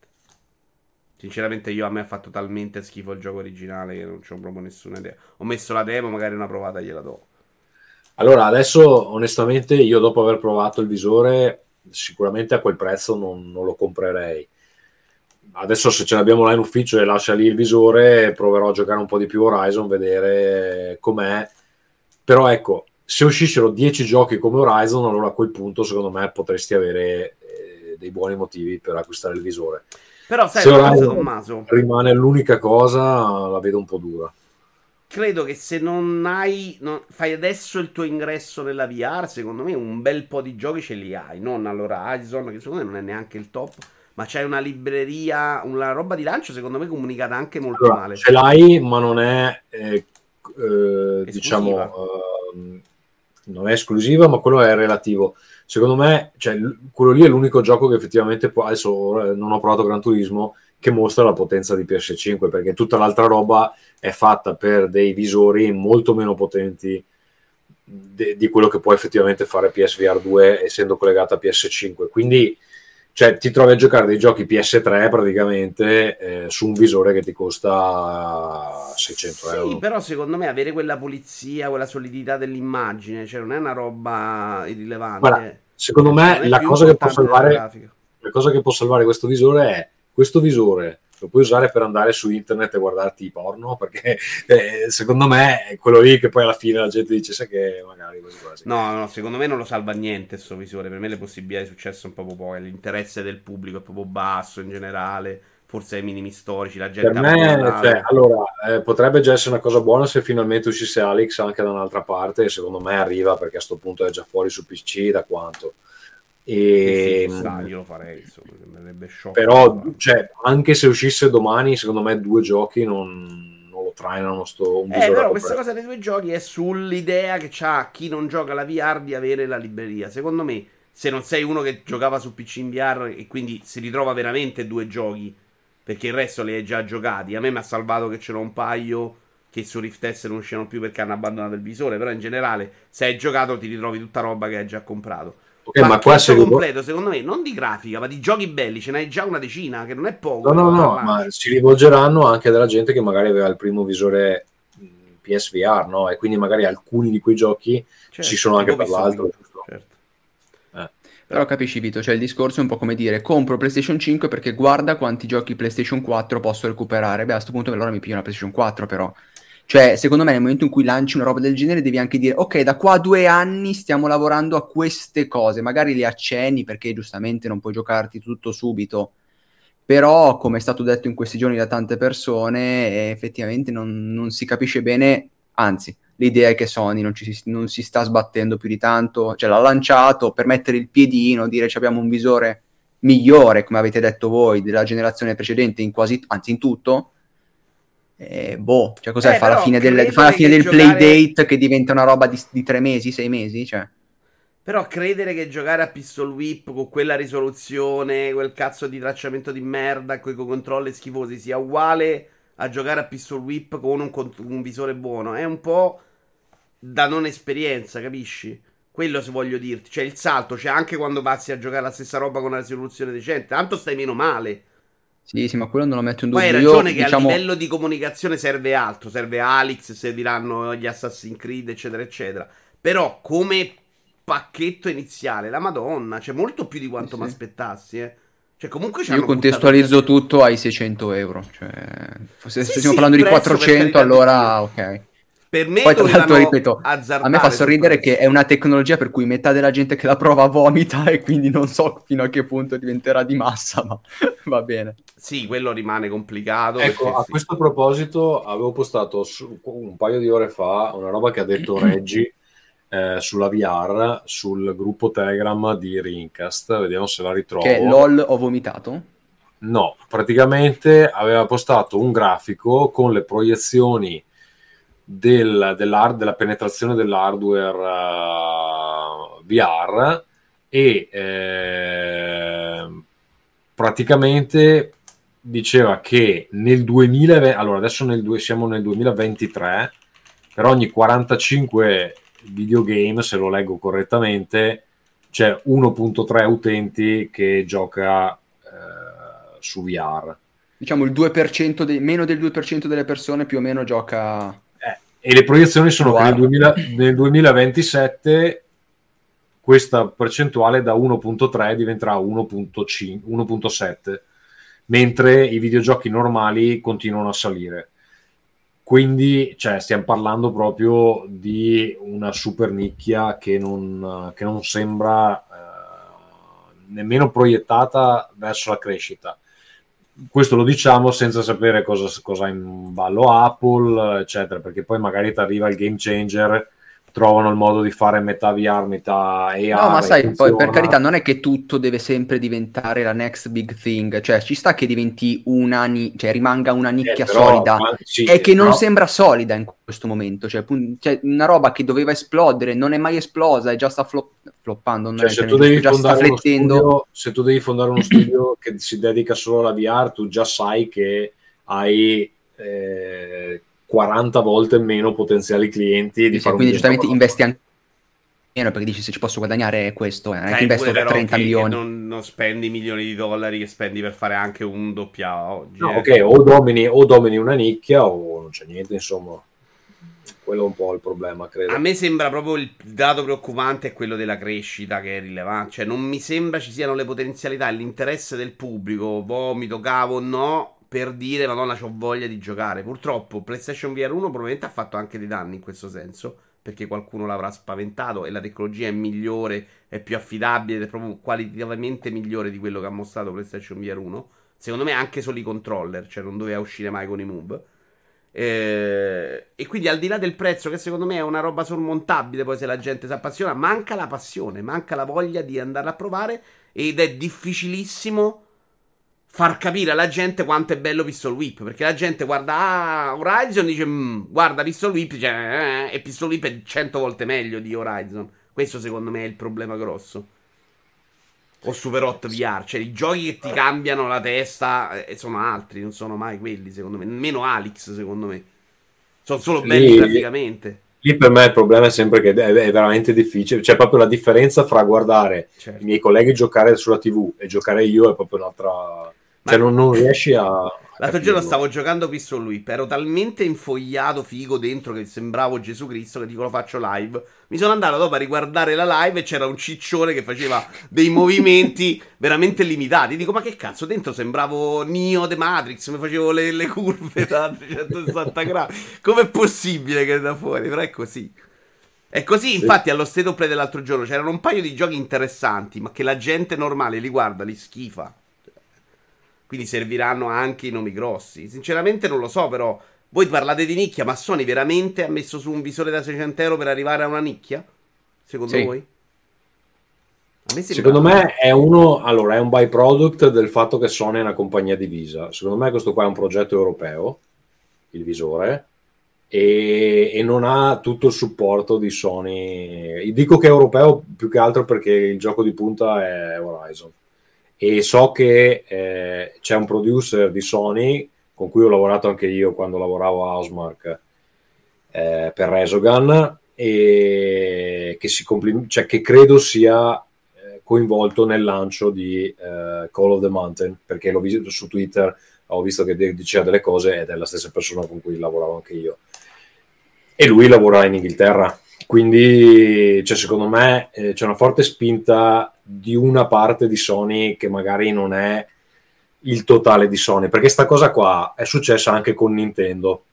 Sinceramente io a me ha fatto talmente schifo il gioco originale che non c'ho proprio nessuna idea. Ho messo la demo, magari una provata gliela do. Allora, adesso onestamente io dopo aver provato il visore, sicuramente a quel prezzo non, non lo comprerei. Adesso se ce l'abbiamo là in ufficio e lascia lì il visore, proverò a giocare un po' di più Horizon, vedere com'è. Però ecco, se uscissero 10 giochi come Horizon, allora a quel punto secondo me potresti avere eh, dei buoni motivi per acquistare il visore. Però sai Se Horizon Tommaso? rimane l'unica cosa, la vedo un po' dura. Credo che se non hai. non- fai adesso il tuo ingresso nella VR, secondo me un bel po' di giochi ce li hai. Non all'Horizon, che secondo me non è neanche il top. Ma c'hai una libreria, una roba di lancio, secondo me comunicata anche molto Allora, male. ce l'hai, ma non è, eh, eh, diciamo, ehm, non è esclusiva, ma quello è relativo. Secondo me, cioè, quello lì è l'unico gioco che effettivamente può, adesso non ho provato Gran Turismo, che mostra la potenza di PS5, perché tutta l'altra roba è fatta per dei visori molto meno potenti de- di quello che può effettivamente fare PSVR 2 essendo collegata a PS5. Quindi cioè, ti trovi a giocare dei giochi PS3 praticamente eh, su un visore che ti costa 600 euro. Sì, però secondo me avere quella pulizia, quella solidità dell'immagine, cioè non è una roba irrilevante. Guarda, secondo me la cosa, salvare, la cosa che può salvare questo visore è questo visore lo puoi usare per andare su internet e guardarti i porno perché eh, secondo me è quello lì che poi alla fine la gente dice sai che magari così quasi No, no, secondo me non lo salva niente sto visore. Per me le possibilità di successo sono proprio poche. L'interesse del pubblico è proprio basso in generale. forse ai minimi storici, la gente Per me, cioè, allora, eh, potrebbe già essere una cosa buona se finalmente uscisse Alex anche da un'altra parte, e secondo me arriva perché a sto punto è già fuori su PC da quanto. E, ci sta, io lo farei, insomma, sembrerebbe sciocco. però, cioè, anche se uscisse domani, secondo me due giochi non, non lo trainano sto, un Eh, però questa cosa dei due giochi è sull'idea che c'ha chi non gioca la VR di avere la libreria. Secondo me, se non sei uno che giocava su PC in VR e quindi si ritrova veramente due giochi, perché il resto li hai già giocati. A me mi ha salvato che ce n'ho un paio che su Rift S non uscivano più perché hanno abbandonato il visore. Però in generale, se hai giocato, ti ritrovi tutta roba che hai già comprato. Ok, ma qua se completo, secondo me, non di grafica, ma di giochi belli, ce n'hai già una decina, che non è poco. No, no, no, ma si rivolgeranno anche della gente che magari aveva il primo visore mh, PSVR, no? E quindi magari alcuni di quei giochi Certo, ci sono anche per l'altro. Certo. Però capisci Vito, cioè il discorso è un po' come dire compro PlayStation 5 perché guarda quanti giochi PlayStation 4 posso recuperare. Beh, a questo punto allora mi piglio una PlayStation 4 però. Cioè, secondo me nel momento in cui lanci una roba del genere devi anche dire ok, da qua a due anni stiamo lavorando a queste cose, magari le accenni perché giustamente non puoi giocarti tutto subito. Però, come è stato detto in questi giorni da tante persone, effettivamente non, non si capisce bene, anzi, l'idea è che Sony non, ci non si sta sbattendo più di tanto, cioè l'ha lanciato per mettere il piedino, dire abbiamo un visore migliore, come avete detto voi, della generazione precedente in quasi, anzi in tutto. E boh, cioè cos'è? Eh, fa, la fine del, fa la fine che del giocare- playdate che diventa una roba di, di tre mesi, sei mesi? Cioè. Però credere che giocare a Pistol Whip con quella risoluzione, quel cazzo di tracciamento di merda, con i controlli schifosi, sia uguale a giocare a Pistol Whip con un, cont- un visore buono, è un po' da non esperienza, capisci? Quello se voglio dirti. Cioè il salto c'è anche quando passi a giocare la stessa roba con una risoluzione decente. Tanto stai meno male. Sì, sì, ma quello non lo metto in dubbio. hai Io, ragione che diciamo, a livello di comunicazione serve altro. Serve Alex, serviranno gli Assassin's Creed, eccetera, eccetera. Però come pacchetto iniziale, la Madonna, c'è molto più di quanto Sì, mi aspettassi. Eh. Cioè, comunque Io contestualizzo tutto ai 600 euro. Cioè, se Sì, stiamo sì, parlando di il prezzo, per 400, carità di allora ok. Per me Poi tra l'altro, ripeto, a me fa sorridere che è una tecnologia per cui metà della gente che la prova vomita e quindi non so fino a che punto diventerà di massa, ma va bene. Sì, quello rimane complicato. Ecco, a sì. questo proposito avevo postato su- un paio di ore fa una roba che ha detto Reggi eh, sulla VR sul gruppo Telegram di Rincast, vediamo se la ritrovo. Che LOL ho vomitato. No, praticamente aveva postato un grafico con le proiezioni del- della penetrazione dell'hardware eh, VR e eh, praticamente diceva che nel 2020, allora adesso nel siamo nel 2023, per ogni 45 videogame, se lo leggo correttamente, c'è 1.3 utenti che gioca eh, su VR. Diciamo il 2% dei- meno del 2% delle persone più o meno gioca e le proiezioni sono che nel, Guarda. 2000 nel 2027 questa percentuale da 1.3 diventerà 1.5 1.7 mentre i videogiochi normali continuano a salire quindi cioè, stiamo parlando proprio di una super nicchia che non, che non sembra eh, nemmeno proiettata verso la crescita questo lo diciamo senza sapere cosa, cosa in ballo Apple, eccetera, perché poi magari ti arriva il game changer, trovano il modo di fare metà VR, metà AR. No, ma sai, e poi per funziona. carità, non è che tutto deve sempre diventare la next big thing, cioè ci sta che diventi una, ni- cioè rimanga una Eh, nicchia però, solida, ma- sì, è che non però- sembra solida in questo momento, cioè, pun- cioè, una roba che doveva esplodere, non è mai esplosa e già sta flop- floppando, non cioè, è se, tu devi già sta fondare uno flettendo. studio, se tu devi fondare uno studio che si dedica solo alla VR, tu già sai che hai eh, 40 volte meno potenziali clienti di Sì, quindi giustamente videogioco. investi anche meno perché dici se ci posso guadagnare è questo, eh, Sai investo pure però 30 che- che milioni. non, non spendi milioni di dollari che spendi per fare anche un doppia oggi. No, eh. ok, o domini, o domini una nicchia o non c'è niente, insomma. Quello è un po' il problema, credo. A me sembra proprio il dato preoccupante è quello della crescita che è rilevante. Cioè, non mi sembra ci siano le potenzialità e l'interesse del pubblico, vomito, cavo, no, per dire, madonna, ho voglia di giocare. Purtroppo PlayStation VR 1 probabilmente ha fatto anche dei danni in questo senso, perché qualcuno l'avrà spaventato e la tecnologia è migliore, è più affidabile è proprio qualitativamente migliore di quello che ha mostrato PlayStation VR 1. Secondo me anche solo i controller, cioè non doveva uscire mai con i Move. Eh, e quindi al di là del prezzo, che secondo me è una roba sormontabile, poi se la gente si appassiona, manca la passione, manca la voglia di andarla a provare ed è difficilissimo far capire alla gente quanto è bello Pistol Whip. Perché la gente guarda ah, Horizon e dice mm, guarda Pistol Whip cioè, eh, e Pistol Whip è cento volte meglio di Horizon. Questo secondo me è il problema grosso. O Super Hot VR, cioè i giochi che ti cambiano la testa eh, sono altri, non sono mai quelli secondo me. Nemmeno Alex secondo me. Sono solo belli Lì- graficamente. Lì per me il problema è sempre che è è veramente difficile, c'è proprio la differenza fra guardare Certo. i miei colleghi giocare sulla TV e giocare io è proprio un'altra... Cioè non, non riesci a... L'altro giorno stavo giocando Pistol Whip, ero talmente infogliato, figo dentro che sembravo Gesù Cristo che dico lo faccio live. Mi sono andato dopo a riguardare la live e c'era un ciccione che faceva dei movimenti veramente limitati. Dico ma che cazzo, dentro sembravo Neo The Matrix, mi facevo le, le curve da 360 gradi. Com'è possibile che da fuori? Però è così. È così, infatti, allo State of Play dell'altro giorno c'erano un paio di giochi interessanti, ma che la gente normale li guarda, li schifa. Quindi serviranno anche i nomi grossi. Sinceramente non lo so, però. Voi parlate di nicchia, ma Sony veramente ha messo su un visore da 600 euro per arrivare a una nicchia? Secondo Sì. voi? Me Secondo me è uno, allora, è un byproduct del fatto che Sony è una compagnia divisa. Secondo me questo qua è un progetto europeo, il visore, e, e non ha tutto il supporto di Sony. Dico che è europeo più che altro perché il gioco di punta è Horizon. E so che eh, c'è un producer di Sony con cui ho lavorato anche io quando lavoravo a Housemark eh, per Resogun e che, complim- cioè, che credo sia eh, coinvolto nel lancio di eh, Call of the Mountain perché l'ho visto su Twitter ho visto che diceva delle cose ed è la stessa persona con cui lavoravo anche io. E lui lavora in Inghilterra quindi cioè, secondo me eh, c'è una forte spinta di una parte di Sony che magari non è il totale di Sony perché sta cosa qua è successa anche con Nintendo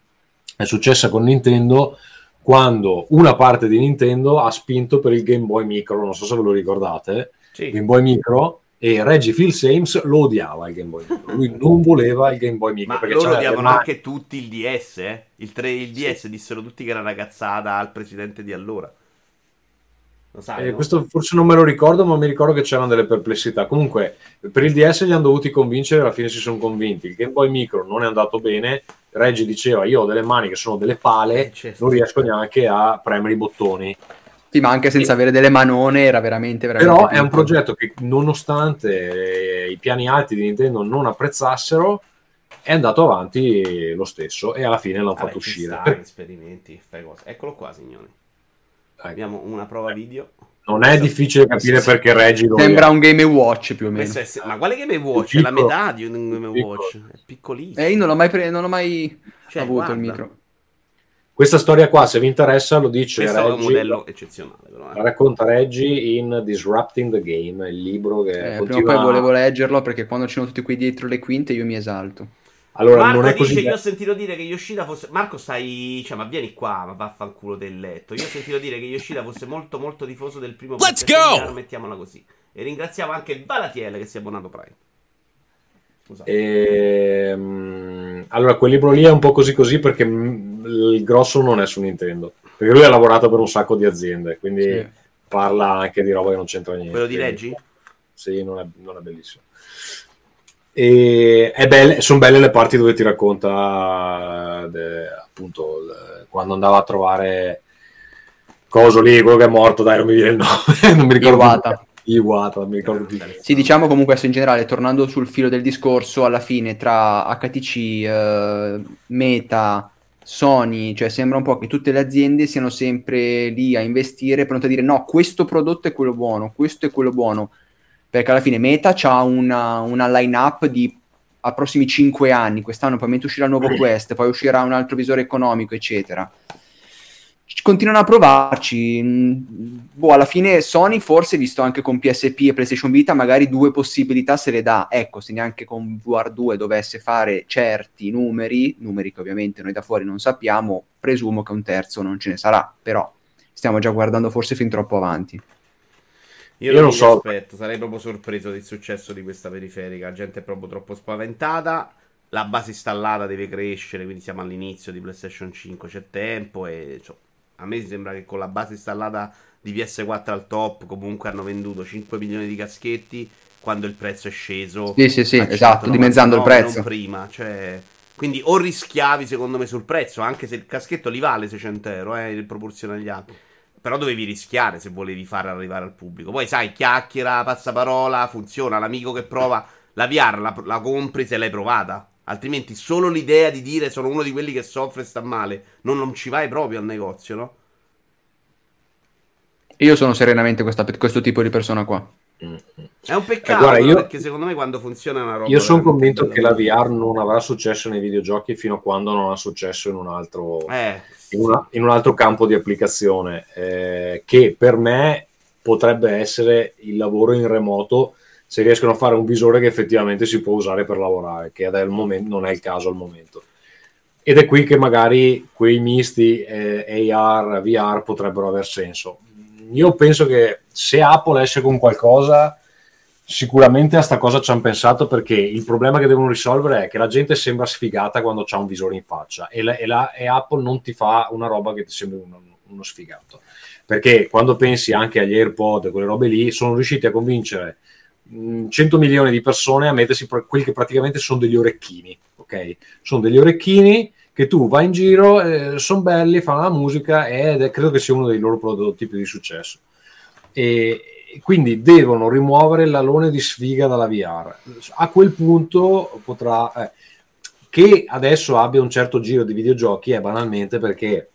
è successa con Nintendo quando una parte di Nintendo ha spinto per il Game Boy Micro, non so se ve lo ricordate, Sì. Game Boy Micro e Reggie Phil Sames lo odiava il Game Boy Micro, lui non voleva il Game Boy Micro Ma perché loro odiavano mani- anche tutti il DS, eh? Il, 3, il DS dissero tutti che era una cazzata al presidente di allora. Lo sai, Eh, no? questo forse non me lo ricordo, ma mi ricordo che c'erano delle perplessità. Comunque, per il DS li hanno dovuti convincere, alla fine si sono convinti. Il Game Boy Micro non è andato bene. Reggie diceva: Io ho delle mani che sono delle pale, Eh, certo. non riesco neanche a premere i bottoni. Sì, ma anche senza avere delle manone era veramente, veramente Però è un progetto che, nonostante i piani alti di Nintendo non apprezzassero, è andato avanti lo stesso e alla fine l'hanno fatto ci uscire. sta, Per- esperimenti, fai cose. Eccolo qua, signori. ecco, Abbiamo una prova video. non è difficile capire perché Reggie lo Sembra un Game Watch più o meno. È se- Ma quale Game Watch? È la piccolo. metà di un Game Piccolo. Watch. È piccolissimo. Eh, io non l'ho mai, pre- non ho mai Cioè, avuto guarda. il micro. Questa storia qua, se vi interessa, lo dice Questo è un Reggie. modello eccezionale, però. La eh. racconta Reggie in Disrupting the Game, il libro che Eh, prima o continua... poi volevo leggerlo perché quando ci sono tutti qui dietro le quinte io mi esalto. Allora, Marco non è dice: così... Io ho sentito dire che Yoshida fosse. Marco, stai. Cioè, ma vieni qua, ma vaffanculo del letto. Io ho sentito dire che Yoshida fosse molto, molto tifoso del primo Let's go! Mettiamola così. E ringraziamo anche Valatiel che si è abbonato Prime. Scusate. Ehm, allora, quel libro lì è un po' così così perché il grosso non è su Nintendo. Perché lui ha lavorato per un sacco di aziende, quindi Sì. parla anche di roba che non c'entra niente. Quello di Reggie? Sì, non è, non è bellissimo. E è belle, sono belle le parti dove ti racconta de- appunto il- quando andava a trovare coso lì, quello che è morto, dai, non mi viene il nome, non mi ricordo. Iwata. Iwata, non mi ricordo più. Sì, diciamo comunque adesso in generale, tornando sul filo del discorso, alla fine tra HTC, eh, Meta, Sony, cioè sembra un po' che tutte le aziende siano sempre lì a investire, pronte a dire no, questo prodotto è quello buono, questo è quello buono, perché alla fine Meta ha una, una line-up di a prossimi 5 anni, quest'anno probabilmente uscirà il nuovo Quest, poi uscirà un altro visore economico, eccetera. Ci- Continuano a provarci. mm, Boh, alla fine Sony forse, visto anche con PSP e PlayStation Vita, magari due possibilità se le dà. Ecco, se neanche con VR2 dovesse fare certi numeri, numeri che ovviamente noi da fuori non sappiamo, presumo che un terzo non ce ne sarà, però stiamo già guardando forse fin troppo avanti. Io, Io non, so. aspetto, sarei proprio sorpreso del successo di questa periferica. La gente è proprio troppo spaventata. La base installata deve crescere, quindi siamo all'inizio di PlayStation 5, c'è tempo e cioè, a me sembra che con la base installata di PS4 al top comunque hanno venduto 5 milioni di caschetti quando il prezzo è sceso. Sì, sì, sì, esatto, 199, dimezzando il prezzo. Prima, cioè... Quindi o rischiavi secondo me sul prezzo, anche se il caschetto li vale 600 euro eh, in proporzione agli altri. Però dovevi rischiare se volevi far arrivare al pubblico. Poi sai, chiacchiera, passaparola, funziona. L'amico che prova la VR la, la compri se l'hai provata. Altrimenti solo l'idea di dire sono uno di quelli che soffre e sta male, non, non ci vai proprio al negozio, no? Io sono serenamente questa- questo tipo di persona qua. È un peccato, Eh, guarda, io- perché secondo me quando funziona una roba... Io sono convinto che la. VR non avrà successo nei videogiochi fino a quando non ha successo in un altro, Eh, in una- in un altro campo di applicazione, eh, che per me potrebbe essere il lavoro in remoto se riescono a fare un visore che effettivamente si può usare per lavorare, che al momento, non è il caso al momento. Ed è qui che magari quei misti eh, AR, VR potrebbero aver senso. Io penso che se Apple esce con qualcosa, sicuramente a sta cosa ci hanno pensato perché il problema che devono risolvere è che la gente sembra sfigata quando c'ha un visore in faccia e, la- e la- e Apple non ti fa una roba che ti sembra uno, uno sfigato. Perché quando pensi anche agli AirPod e quelle robe lì, sono riusciti a convincere 100 milioni di persone a mettersi quelli che praticamente sono degli orecchini, ok? Sono degli orecchini che tu vai in giro, eh, sono belli, fanno la musica ed è, credo che sia uno dei loro prodotti più di successo. E quindi devono rimuovere l'alone di sfiga dalla VR. A quel punto potrà... eh, che adesso abbia un certo giro di videogiochi è banalmente perché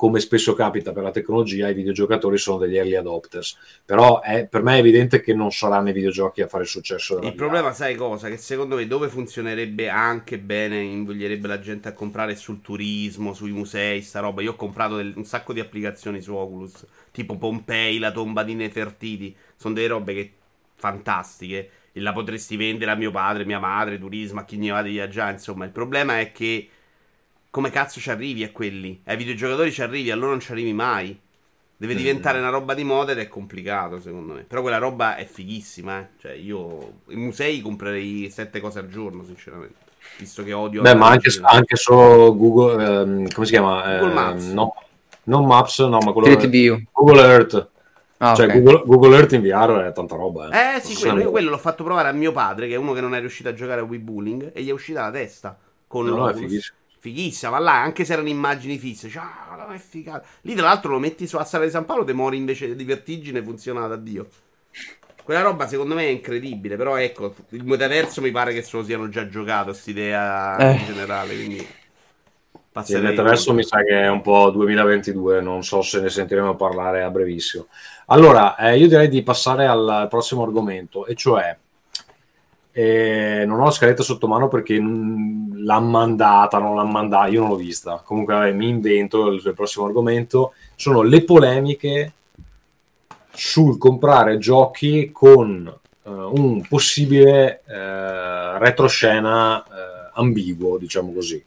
come spesso capita per la tecnologia, i videogiocatori sono degli early adopters. Però è, per me è evidente che non saranno i videogiochi a fare il successo Il VR. problema, sai cosa? Che secondo me dove funzionerebbe anche bene, invoglierebbe la gente a comprare sul turismo, sui musei, sta roba. Io ho comprato del- un sacco di applicazioni su Oculus, tipo Pompei, la tomba di Nefertiti. Sono delle robe che fantastiche. E la potresti vendere a mio padre, mia madre, turismo, a chi ne va di viaggiare. Insomma, il problema è che come cazzo ci arrivi a quelli? Ai videogiocatori ci arrivi, a loro non ci arrivi mai. Deve diventare una roba di moda ed è complicato, secondo me. Però quella roba è fighissima, eh. Cioè, io in musei comprerei sette cose al giorno, sinceramente. Visto che odio. Beh, ma anche, anche solo Google, ehm, come si chiama? Google Eh, Maps. no, non Maps, no, ma quello View. Google Earth. Ah, cioè, ok. Google, Google Earth in VR è tanta roba. Eh, Eh sì, quello, io quello l'ho fatto provare a mio padre, che è uno che non è riuscito a giocare a Wii Bowling, e gli è uscita la testa. Con No, no, è l'Oculus. fighissimo. Fighissima, ma là, anche se erano immagini fisse, cioè, ah, è figato. Lì, tra l'altro, lo metti su a Sala di San Paolo, te mori invece di vertigine, funziona da Dio. Quella roba, secondo me, è incredibile. Però, ecco, il metaverso mi pare che se lo siano già giocato, quest'idea Eh. in generale. Quindi, Sì, il metaverso mi sa che è un po' 2022, non so se ne sentiremo parlare a brevissimo. Allora, eh, io direi di passare al prossimo argomento, e cioè, eh, non ho la scaletta sotto mano perché l'ha mandata, non l'ha mandata, io non l'ho vista. Comunque, vabbè, mi invento il, il prossimo argomento. Sono le polemiche sul comprare giochi con eh, un possibile eh, retroscena eh, ambiguo, diciamo così.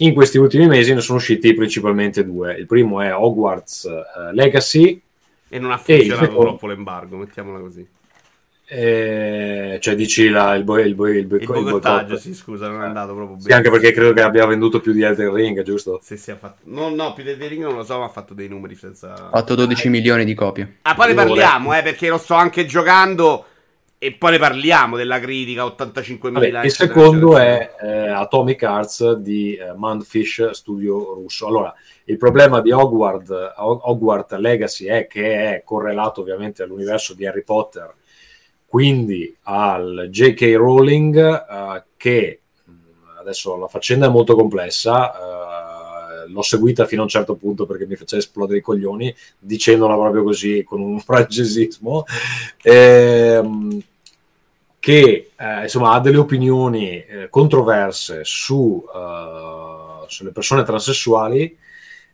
In questi ultimi mesi ne sono usciti principalmente due. Il primo è Hogwarts eh, Legacy, E non ha E funzionato secondo- troppo l'embargo, mettiamola così. Eh, cioè dici la- il, boy- il, boy- il, boy- Il il boicottaggio, boicott. sì, scusa, non è andato proprio Sì, bene. anche perché credo che abbia venduto più di Elden Ring, giusto? Se si è fatto... No, no, più del Ring non lo so, ma ha fatto dei numeri senza... Ha fatto 12 milioni di copie. Ah, poi ne parliamo, eh, perché lo sto anche giocando e poi ne parliamo della critica 85.000. Vabbè, il secondo è eh, Atomic Arts di eh, Mundfish Studio russo. Allora, il problema di Hogwarts, Hogwarts Legacy è che è correlato ovviamente all'universo di Harry Potter, quindi al J.K. Rowling, eh, che mh, adesso la faccenda è molto complessa. eh, l'ho seguita fino a un certo punto perché mi faceva esplodere i coglioni dicendola proprio così con un francesismo ehm, che eh, insomma ha delle opinioni eh, controverse su, eh, sulle persone transessuali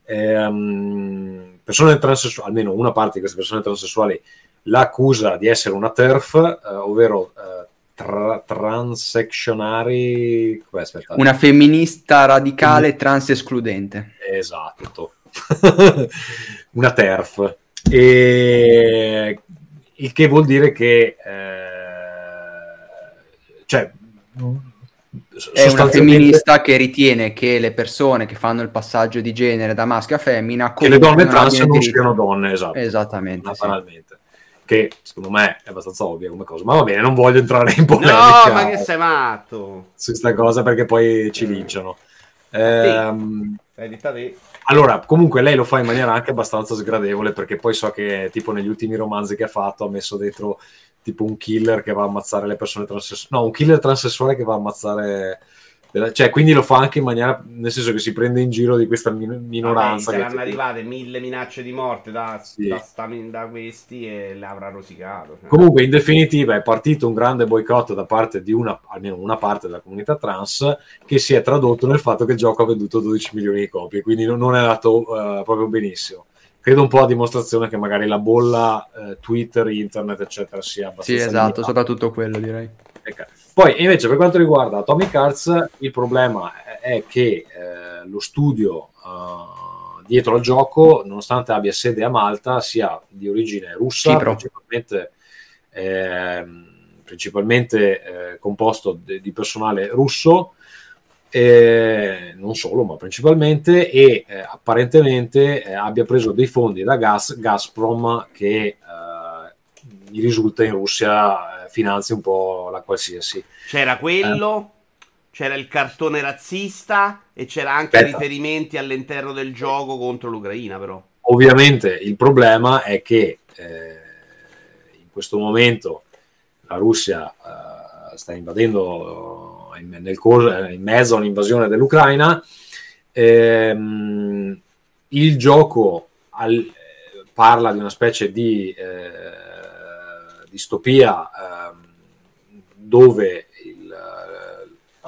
ehm, persone transessuali almeno una parte di queste persone transessuali l'accusa di essere una TERF eh, ovvero eh, tra- transectionari Una femminista radicale trans escludente. Esatto, una TERF. E, il che vuol dire che eh, cioè, è una femminista che ritiene che le persone che fanno il passaggio di genere da maschio a femmina che le donne trans non siano donne esatto esattamente sì. Che secondo me è abbastanza ovvia come cosa. Ma va bene non voglio entrare in polemica no ma che sei matto. su questa cosa perché poi ci linciano. Ehm, te. allora comunque lei lo fa in maniera anche abbastanza sgradevole perché poi so che tipo negli ultimi romanzi che ha fatto ha messo dentro tipo un killer che va a ammazzare le persone transessuali, no, un killer transessuale che va a ammazzare cioè, quindi lo fa anche in maniera, nel senso che si prende in giro di questa min- minoranza. Vabbè, saranno arrivate mille minacce di morte da, sì. da, da, questi e l'avrà rosicato. Cioè. Comunque, in definitiva, è partito un grande boicott da parte di una, almeno una parte della comunità trans, che si è tradotto nel fatto che il gioco ha venduto 12 milioni di copie, quindi non, non è andato uh, proprio benissimo credo un po' a dimostrazione che magari la bolla eh, Twitter, internet, eccetera, sia abbastanza. Sì, esatto, limitata. soprattutto quello direi. Ecco. Poi invece per quanto riguarda Atomic Hearts, il problema è che eh, lo studio uh, dietro al gioco, nonostante abbia sede a Malta, sia di origine russa, principalmente, eh, principalmente eh, composto de- di personale russo, eh, non solo, ma principalmente, e eh, apparentemente eh, abbia preso dei fondi da Gas, Gazprom che eh, gli risulta in Russia eh, finanzia un po' la qualsiasi. C'era quello, c'era il cartone razzista e c'era anche Aspetta. riferimenti all'interno del gioco contro l'Ucraina, però. Ovviamente il problema è che in questo momento la Russia sta invadendo in, nel corso, in mezzo all'invasione dell'Ucraina. Ehm, il gioco al, parla di una specie di eh, distopia eh, dove il,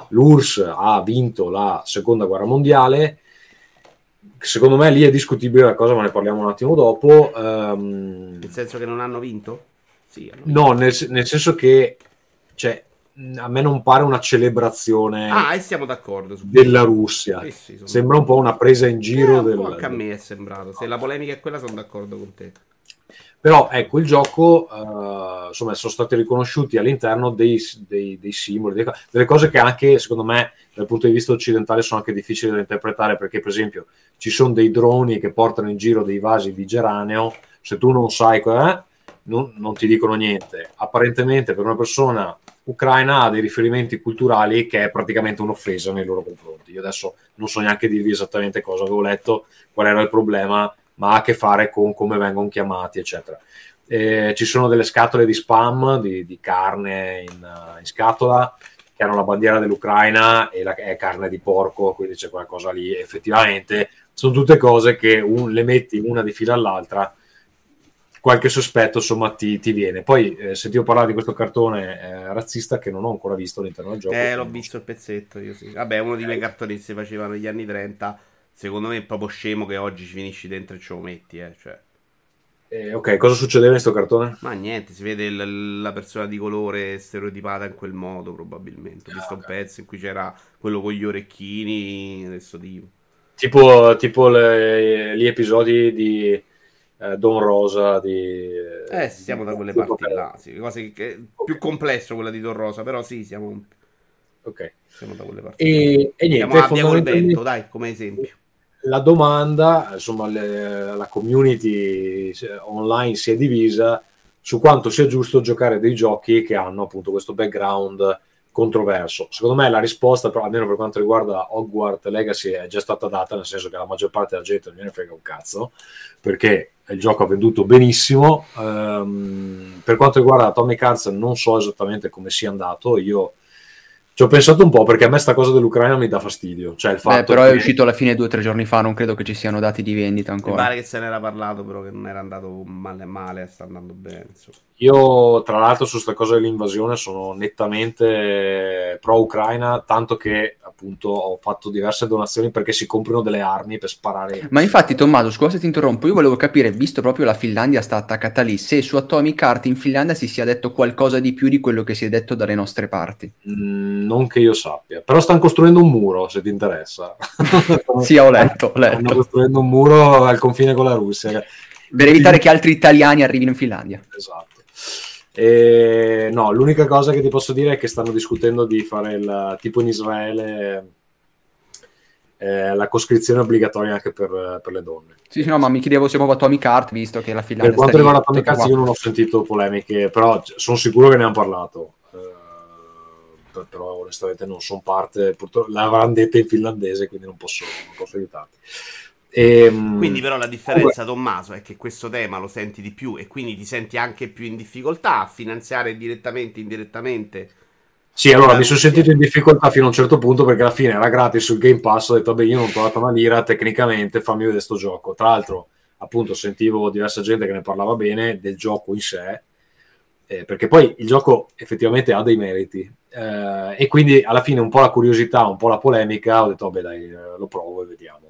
l'URSS ha vinto la seconda guerra mondiale. Secondo me lì è discutibile la cosa, ma ne parliamo un attimo dopo. Um, nel senso che non hanno vinto? Sì, hanno vinto. No, nel, nel senso che cioè, a me non pare una celebrazione ah, e siamo d'accordo della Russia. Sì, sì, Sembra un po' una presa in giro. Eh, del... Anche a me è sembrato. Se la polemica è quella, sono d'accordo con te. Però ecco, il gioco, uh, insomma, sono stati riconosciuti all'interno dei, dei, dei simboli, dei, delle cose che anche, secondo me, dal punto di vista occidentale sono anche difficili da interpretare, perché per esempio ci sono dei droni che portano in giro dei vasi di geranio, se tu non sai eh, non, non ti dicono niente. Apparentemente per una persona ucraina ha dei riferimenti culturali che è praticamente un'offesa nei loro confronti. Io adesso non so neanche dirvi esattamente cosa avevo letto, qual era il problema, ma ha a che fare con come vengono chiamati, eccetera. Eh, ci sono delle scatole di spam di, di carne in, uh, in, scatola che hanno la bandiera dell'Ucraina e la, è carne di porco, quindi c'è qualcosa lì. Effettivamente sono tutte cose che un, le metti una di fila all'altra qualche sospetto insomma ti, ti viene. Poi eh, sentivo parlare di questo cartone eh, razzista che non ho ancora visto all'interno del gioco. Eh, l'ho visto il pezzetto, io sì. Vabbè, uno dei miei cartoni si faceva negli anni 30, secondo me è proprio scemo che oggi ci finisci dentro e ce lo metti, eh, cioè. Eh, ok, cosa succedeva in questo cartone? Ma niente, si vede l- la persona di colore stereotipata in quel modo, probabilmente. Ho visto un pezzo in cui c'era quello con gli orecchini, adesso dico. Tipo, tipo le, gli episodi di eh, Don Rosa di... Eh, siamo da quelle parti là, sì, cose che, okay. più complesso quella di Don Rosa, però sì, siamo... Ok. Siamo da quelle parti. E, e niente, siamo fondamentalmente... vento, dai, come esempio. La domanda, insomma, le, la community online si è divisa su quanto sia giusto giocare dei giochi che hanno appunto questo background controverso. Secondo me la risposta, però, almeno per quanto riguarda Hogwarts Legacy, è già stata data, nel senso che la maggior parte della gente non gliene frega un cazzo, perché il gioco ha venduto benissimo. Um, per quanto riguarda Atomic Hearts, non so esattamente come sia andato. Io ci ho pensato un po' perché a me sta cosa dell'Ucraina mi dà fastidio. Cioè il fatto Beh, però che... è uscito alla fine due o tre giorni fa, non credo che ci siano dati di vendita ancora. Mi pare che se n'era parlato, però che non era andato male, male sta andando bene. Insomma. Io, tra l'altro, su questa cosa dell'invasione sono nettamente pro-Ucraina, tanto che appunto ho fatto diverse donazioni perché si comprano delle armi per sparare. Ma infatti, Tommaso, scusa se ti interrompo, io volevo capire, visto proprio la Finlandia sta attaccata lì, se su Atomic Heart in Finlandia si sia detto qualcosa di più di quello che si è detto dalle nostre parti. Mm, non che io sappia, però stanno costruendo un muro, se ti interessa. sì, ho letto, ho letto. Stanno costruendo un muro al confine con la Russia. Per evitare che altri italiani arrivino in Finlandia. Esatto. E, no, l'unica cosa che ti posso dire è che stanno discutendo di fare il tipo in Israele eh, la coscrizione obbligatoria anche per, per, le donne. Sì, sì, no, ma mi chiedevo se proprio Atomic Art, visto che la Finlandia... Per quanto riguarda Atomic Art, io non ho sentito polemiche, però sono sicuro che ne hanno parlato. Eh, però onestamente non sono parte, purtroppo l'avranno detta in finlandese, quindi non posso, non posso aiutarti. Ehm, quindi però la differenza, Tommaso, è che questo tema lo senti di più e quindi ti senti anche più in difficoltà a finanziare direttamente, indirettamente sì, allora mi sono sentito in difficoltà fino a un certo punto perché alla fine era gratis sul Game Pass. Ho detto, vabbè, io non ho trovato una lira, tecnicamente fammi vedere sto gioco. Tra l'altro, appunto, sentivo diversa gente che ne parlava bene del gioco in sé, eh, perché poi il gioco effettivamente ha dei meriti. Eh, e quindi alla fine un po' la curiosità, un po' la polemica, ho detto, vabbè, dai, eh, lo provo e vediamo.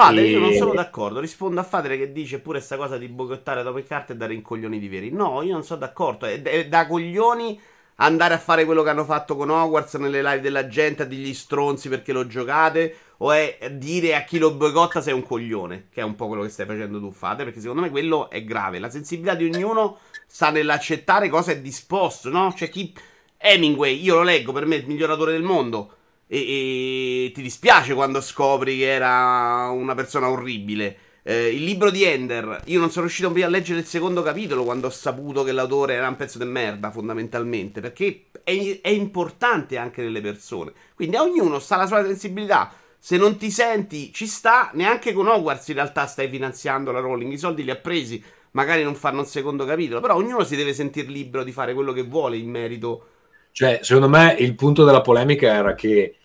Fadere, e... io non sono d'accordo. Rispondo a Fadere che dice pure questa cosa di boicottare dopo le carte e dare in coglioni di veri. No, io non sono d'accordo. È, è da coglioni andare a fare quello che hanno fatto con Hogwarts nelle live della gente a dirgli stronzi perché lo giocate o è dire a chi lo boicotta sei un coglione, che è un po' quello che stai facendo tu, fate, perché secondo me quello è grave. La sensibilità di ognuno sta nell'accettare cosa è disposto, no? Cioè chi Hemingway, io lo leggo, per me è il miglioratore del mondo e, e ti dispiace quando scopri che era una persona orribile. Eh, il libro di Ender, io non sono riuscito a leggere il secondo capitolo quando ho saputo che l'autore era un pezzo di merda, fondamentalmente, perché è, è importante anche nelle persone. Quindi a ognuno sta la sua sensibilità. Se non ti senti, ci sta. Neanche con Hogwarts in realtà stai finanziando la Rowling. I soldi li ha presi. Magari non fanno un secondo capitolo. Però ognuno si deve sentire libero di fare quello che vuole in merito. Cioè, secondo me il punto della polemica era che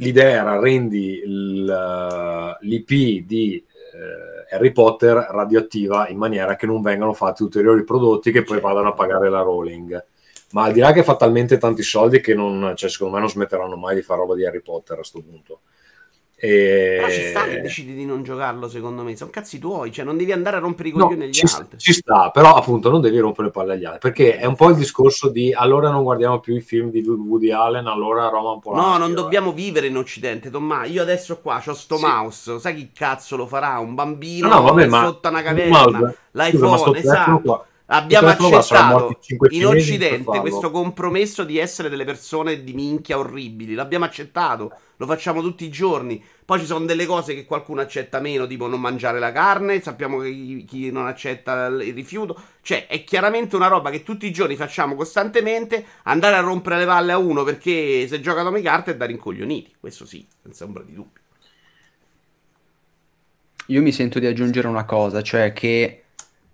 l'idea era rendi l'IP di eh, Harry Potter radioattiva in maniera che non vengano fatti ulteriori prodotti che poi vadano a pagare la Rowling. Ma al di là che fa talmente tanti soldi che non, cioè, secondo me non smetteranno mai di fare roba di Harry Potter a questo punto. E... Però ci sta che decidi di non giocarlo, secondo me. Sono cazzi tuoi, cioè non devi andare a rompere i coglioni no, agli ci altri. Ci sta, però appunto non devi rompere le palle agli altri. Perché è un po' il discorso di allora non guardiamo più i film di Woody Allen, allora Roman Polanski. No, non dobbiamo vivere in Occidente, Tommaso. Io adesso qua ho sto sì. mouse, sai chi cazzo lo farà? Un bambino no, vabbè, sotto una caverna, l'iPhone, esatto. Abbiamo accettato in Occidente questo compromesso di essere delle persone di minchia orribili. L'abbiamo accettato, lo facciamo tutti i giorni. Poi ci sono delle cose che qualcuno accetta meno, tipo non mangiare la carne. Sappiamo che chi non accetta il rifiuto. Cioè, è chiaramente una roba che tutti i giorni facciamo costantemente. Andare a rompere le palle a uno perché se gioca come carte è da rincoglioniti. Questo sì, senza ombra di dubbio. Io mi sento di aggiungere una cosa, cioè che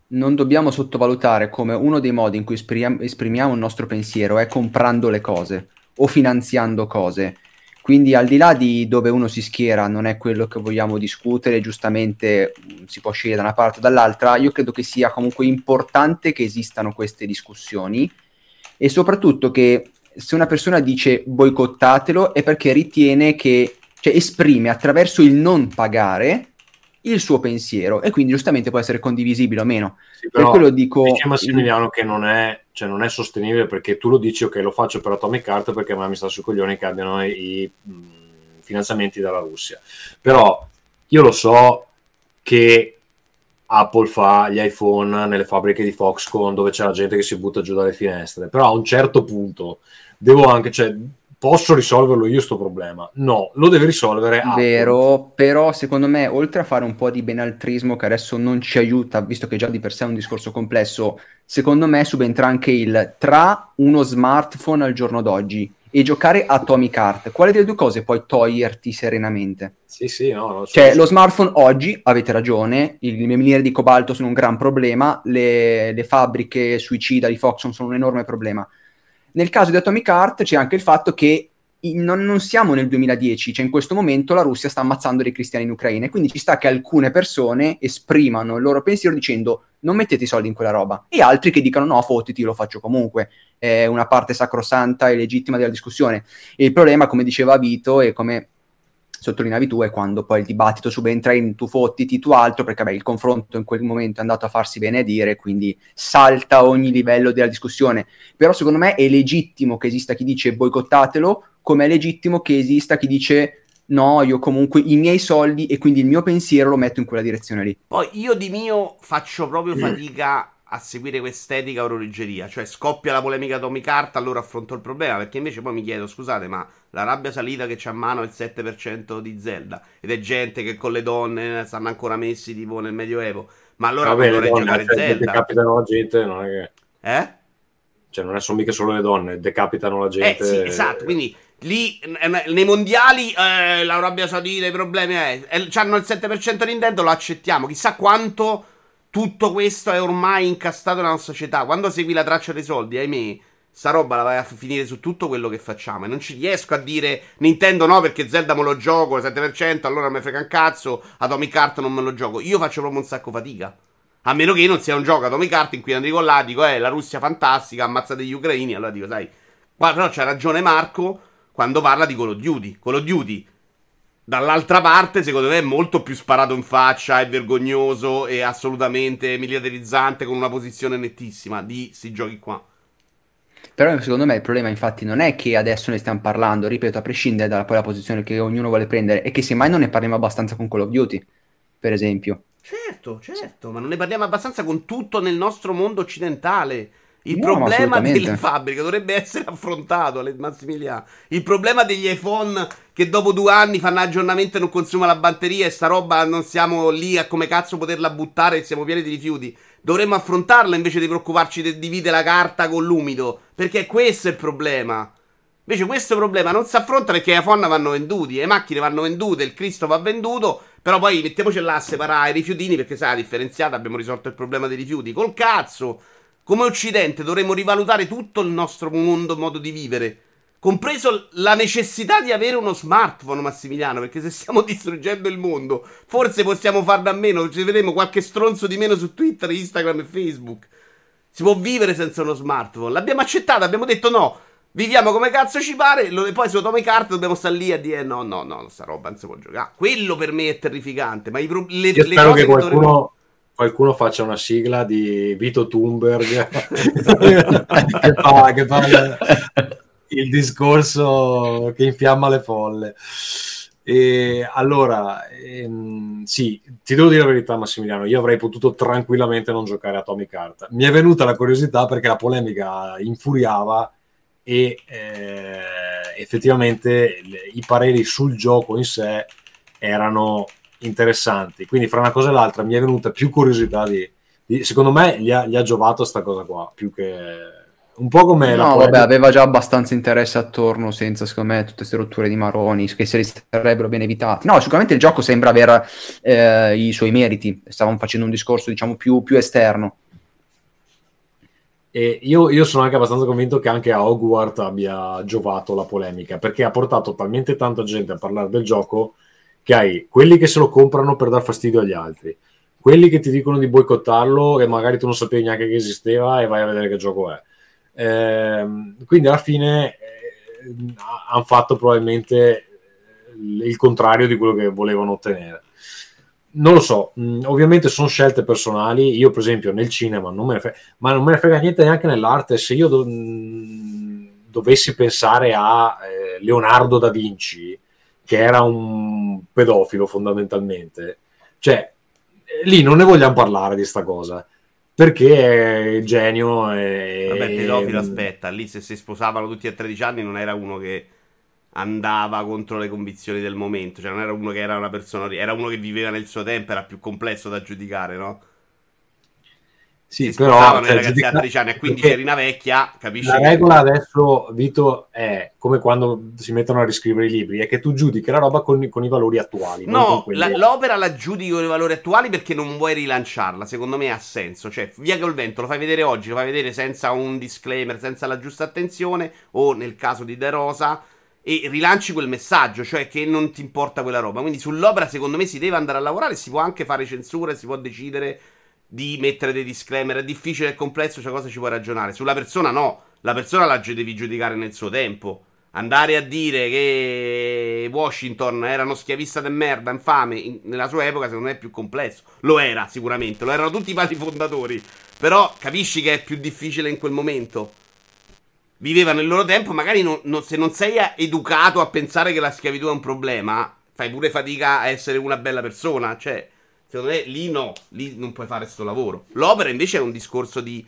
non dobbiamo sottovalutare come uno dei modi in cui esprimiamo, esprimiamo il nostro pensiero è comprando le cose o finanziando cose. Quindi al di là di dove uno si schiera non è quello che vogliamo discutere, giustamente mm, si può scegliere da una parte o dall'altra, io credo che sia comunque importante che esistano queste discussioni e soprattutto che se una persona dice boicottatelo è perché ritiene che, cioè esprime attraverso il non pagare il suo pensiero e quindi giustamente può essere condivisibile o meno. Sì, per quello dico... Dice Massimiliano che non è, cioè non è, sostenibile perché tu lo dici ok lo faccio per Atomic Art perché a me mi sta sui coglioni che abbiano i, i mh, finanziamenti dalla Russia. Però io lo so che Apple fa gli iPhone nelle fabbriche di Foxconn dove c'è la gente che si butta giù dalle finestre, però a un certo punto devo anche, cioè, posso risolverlo io sto problema. No, lo deve risolvere Apple. Vero, però secondo me oltre a fare un po' di benaltrismo che adesso non ci aiuta, visto che già di per sé è un discorso complesso, secondo me subentra anche il tra uno smartphone al giorno d'oggi e giocare a Atomic Heart. Quale delle due cose puoi toglierti serenamente? Sì, sì, no. no cioè, lo smartphone oggi, avete ragione, le miniere di cobalto sono un gran problema, le, le fabbriche suicida di Foxconn sono un enorme problema nel caso di Atomic Heart c'è anche il fatto che non, non, siamo nel 2010, cioè in questo momento la Russia sta ammazzando dei cristiani in Ucraina e quindi ci sta che alcune persone esprimano il loro pensiero dicendo non mettete i soldi in quella roba e altri che dicano no, fottiti, lo faccio comunque. È una parte sacrosanta e legittima della discussione. E il problema, come diceva Vito e come sottolineavi tu, è quando poi il dibattito subentra in tu fottiti, tu altro, perché beh, il confronto in quel momento è andato a farsi benedire, quindi salta ogni livello della discussione. Però secondo me è legittimo che esista chi dice boicottatelo, come è legittimo che esista chi dice no, io comunque i miei soldi e quindi il mio pensiero lo metto in quella direzione lì. Poi io di mio faccio proprio fatica a seguire quest'etica orologeria. Cioè, scoppia la polemica Atomic Heart, allora affronto il problema. Perché invece poi mi chiedo, scusate, ma la rabbia salita che c'ha a mano è il 7% di Zelda. Ed è gente che con le donne stanno ancora messi tipo nel Medioevo. Ma allora Vabbè, vorrei donne, giocare cioè, Zelda. decapitano la gente, non è che... Eh? Cioè, non sono mica solo le donne, decapitano la gente. Eh sì, esatto, quindi lì eh, nei mondiali eh, la rabbia saudita, i problemi eh, eh, hanno il 7% Nintendo, lo accettiamo. Chissà quanto tutto questo è ormai incastrato nella società. Quando segui la traccia dei soldi, ahimè, sta roba la vai a finire su tutto quello che facciamo. E non ci riesco a dire Nintendo no perché Zelda me lo gioco, 7%, allora mi frega un cazzo, Atomic Heart non me lo gioco. Io faccio proprio un sacco fatica. A meno che non sia un gioco Atomic Heart in cui Enrico là dico, eh, la Russia fantastica, ammazzate gli ucraini. Allora dico, sai, ma però c'ha ragione Marco quando parla di Call of Duty. Call of Duty, dall'altra parte, secondo me è molto più sparato in faccia, è vergognoso e assolutamente miliardarizzante con una posizione nettissima di sti giochi qua. Però secondo me il problema infatti non è che adesso ne stiamo parlando, ripeto, a prescindere dalla poi la posizione che ognuno vuole prendere, è che semmai non ne parliamo abbastanza con Call of Duty, per esempio. Certo, certo, ma non ne parliamo abbastanza con tutto nel nostro mondo occidentale. Il No, ma problema delle fabbriche dovrebbe essere affrontato, Massimiliano. Il problema degli iPhone che dopo due anni fanno aggiornamento e non consuma la batteria e sta roba non siamo lì a come cazzo poterla buttare e siamo pieni di rifiuti. Dovremmo affrontarla invece di preoccuparci di dividere la carta con l'umido. Perché questo è il problema. Invece questo problema non si affronta perché i iPhone vanno venduti, le macchine vanno vendute, il Cristo va venduto, però poi mettiamoci là a separare i rifiutini perché sai, la differenziata abbiamo risolto il problema dei rifiuti. Col cazzo! Come Occidente dovremmo rivalutare tutto il nostro mondo, modo di vivere. Compreso la necessità di avere uno smartphone, Massimiliano, perché se stiamo distruggendo il mondo, forse possiamo farne a meno, ci vedremo qualche stronzo di meno su Twitter, Instagram e Facebook. Si può vivere senza uno smartphone. L'abbiamo accettato, abbiamo detto no. Viviamo come cazzo ci pare. lo- E poi su Atomic Heart dobbiamo stare lì a dire no, no, no, sta roba non si può giocare. Quello per me è terrificante. Ma i pro- le, Io le spero cose che qualcuno, dovremmo- qualcuno faccia una sigla di Vito Thunberg che fa, che fa il, discorso che infiamma le folle. E allora, ehm, sì, ti devo dire la verità, Massimiliano. Io avrei potuto tranquillamente non giocare a Atomic Heart. Mi è venuta la curiosità perché la polemica infuriava e eh, effettivamente le- i pareri sul gioco in sé erano interessanti. Quindi, fra una cosa e l'altra, mi è venuta più curiosità di. di- secondo me gli ha, gli ha giovato sta cosa qua. Più che un po' come la No, vabbè, polemica- aveva già abbastanza interesse attorno senza, secondo me, tutte queste rotture di maroni che se li sarebbero ben evitati. No, sicuramente il gioco sembra avere eh, i suoi meriti. Stavamo facendo un discorso, diciamo, più, più esterno. E io, io sono anche abbastanza convinto che anche a Hogwarts abbia giovato la polemica perché ha portato talmente tanta gente a parlare del gioco che hai quelli che se lo comprano per dar fastidio agli altri, quelli che ti dicono di boicottarlo e magari tu non sapevi neanche che esisteva e vai a vedere che gioco è. Ehm, quindi alla fine hanno fatto probabilmente il contrario di quello che volevano ottenere. Non lo so, ovviamente sono scelte personali. Io, per esempio, nel cinema non me ne frega, ma non me ne frega niente neanche nell'arte. Se io do- dovessi pensare a eh, Leonardo da Vinci, che era un pedofilo fondamentalmente, cioè eh, lì non ne vogliamo parlare di sta cosa perché è genio. E, Vabbè, pedofilo, aspetta, lì se si sposavano tutti a 13 anni non era uno che andava contro le convinzioni del momento, cioè non era uno che era una persona, era uno che viveva nel suo tempo, era più complesso da giudicare, no? Sì, si però cioè, i ragazzi giudica- a 13 anni e quindi c'eri una vecchia, capisci? La che- regola adesso, Vito, è come quando si mettono a riscrivere i libri, è che tu giudichi la roba con, con i valori attuali. No, la- l'opera la giudichi con i valori attuali perché non vuoi rilanciarla. Secondo me ha senso. Cioè, via col vento, lo fai vedere oggi, lo fai vedere senza un disclaimer, senza la giusta attenzione, o nel caso di De Rosa, e rilanci quel messaggio, cioè che non ti importa quella roba. Quindi sull'opera, secondo me, si deve andare a lavorare, si può anche fare censura, si può decidere di mettere dei disclaimer. È difficile e complesso, cioè cosa ci puoi ragionare. Sulla persona no, la persona la devi giudicare nel suo tempo. Andare a dire che Washington era uno schiavista de merda, infame, in- nella sua epoca secondo me è più complesso. Lo era sicuramente, lo erano tutti i padri fondatori. Però capisci che è più difficile in quel momento. Vivevano il loro tempo, magari non- non- se non sei educato a pensare che la schiavitù è un problema, fai pure fatica a essere una bella persona. Cioè, Secondo me lì no, lì non puoi fare questo lavoro. L'opera invece è un discorso di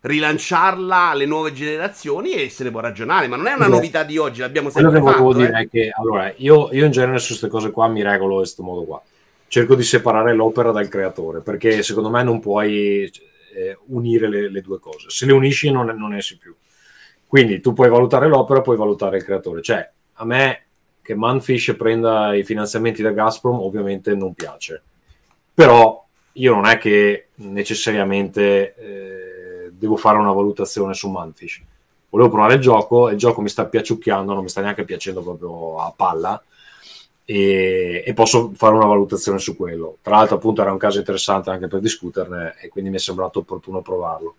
rilanciarla alle nuove generazioni e se ne può ragionare, ma non è una Quello- novità di oggi, l'abbiamo Quello sempre che volevo fatto. dire eh. è che allora io, io in genere su queste cose qua mi regolo in questo modo qua. Cerco di separare l'opera dal creatore perché secondo me non puoi eh, unire le, le due cose. Se le unisci non, non essi più. Quindi tu puoi valutare l'opera, puoi valutare il creatore. Cioè, a me che Manfish prenda i finanziamenti da Gazprom ovviamente non piace. Però io non è che necessariamente eh, devo fare una valutazione su Manfish. Volevo provare il gioco e il gioco mi sta piaciucchiando, non mi sta neanche piacendo proprio a palla e, e posso fare una valutazione su quello. Tra l'altro appunto era un caso interessante anche per discuterne e quindi mi è sembrato opportuno provarlo.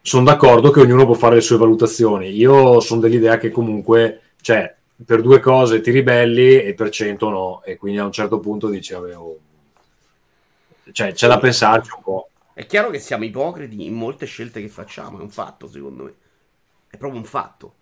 Sono d'accordo che ognuno può fare le sue valutazioni. Io sono dell'idea che comunque, cioè, per due cose ti ribelli e per cento no. E quindi a un certo punto dici, vabbè, oh. cioè, c'è da pensarci un po'. È chiaro che siamo ipocriti in molte scelte che facciamo, è un fatto secondo me. È proprio un fatto.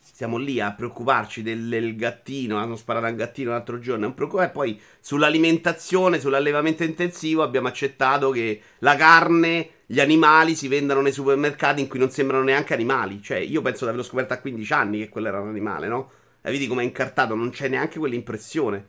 Siamo lì a preoccuparci del, del gattino, hanno sparato un gattino l'altro giorno, e poi sull'alimentazione, sull'allevamento intensivo abbiamo accettato che la carne, gli animali si vendano nei supermercati in cui non sembrano neanche animali. Cioè, io penso di averlo scoperto a 15 anni che quello era un animale, no? E vedi com'è incartato, non c'è neanche quell'impressione.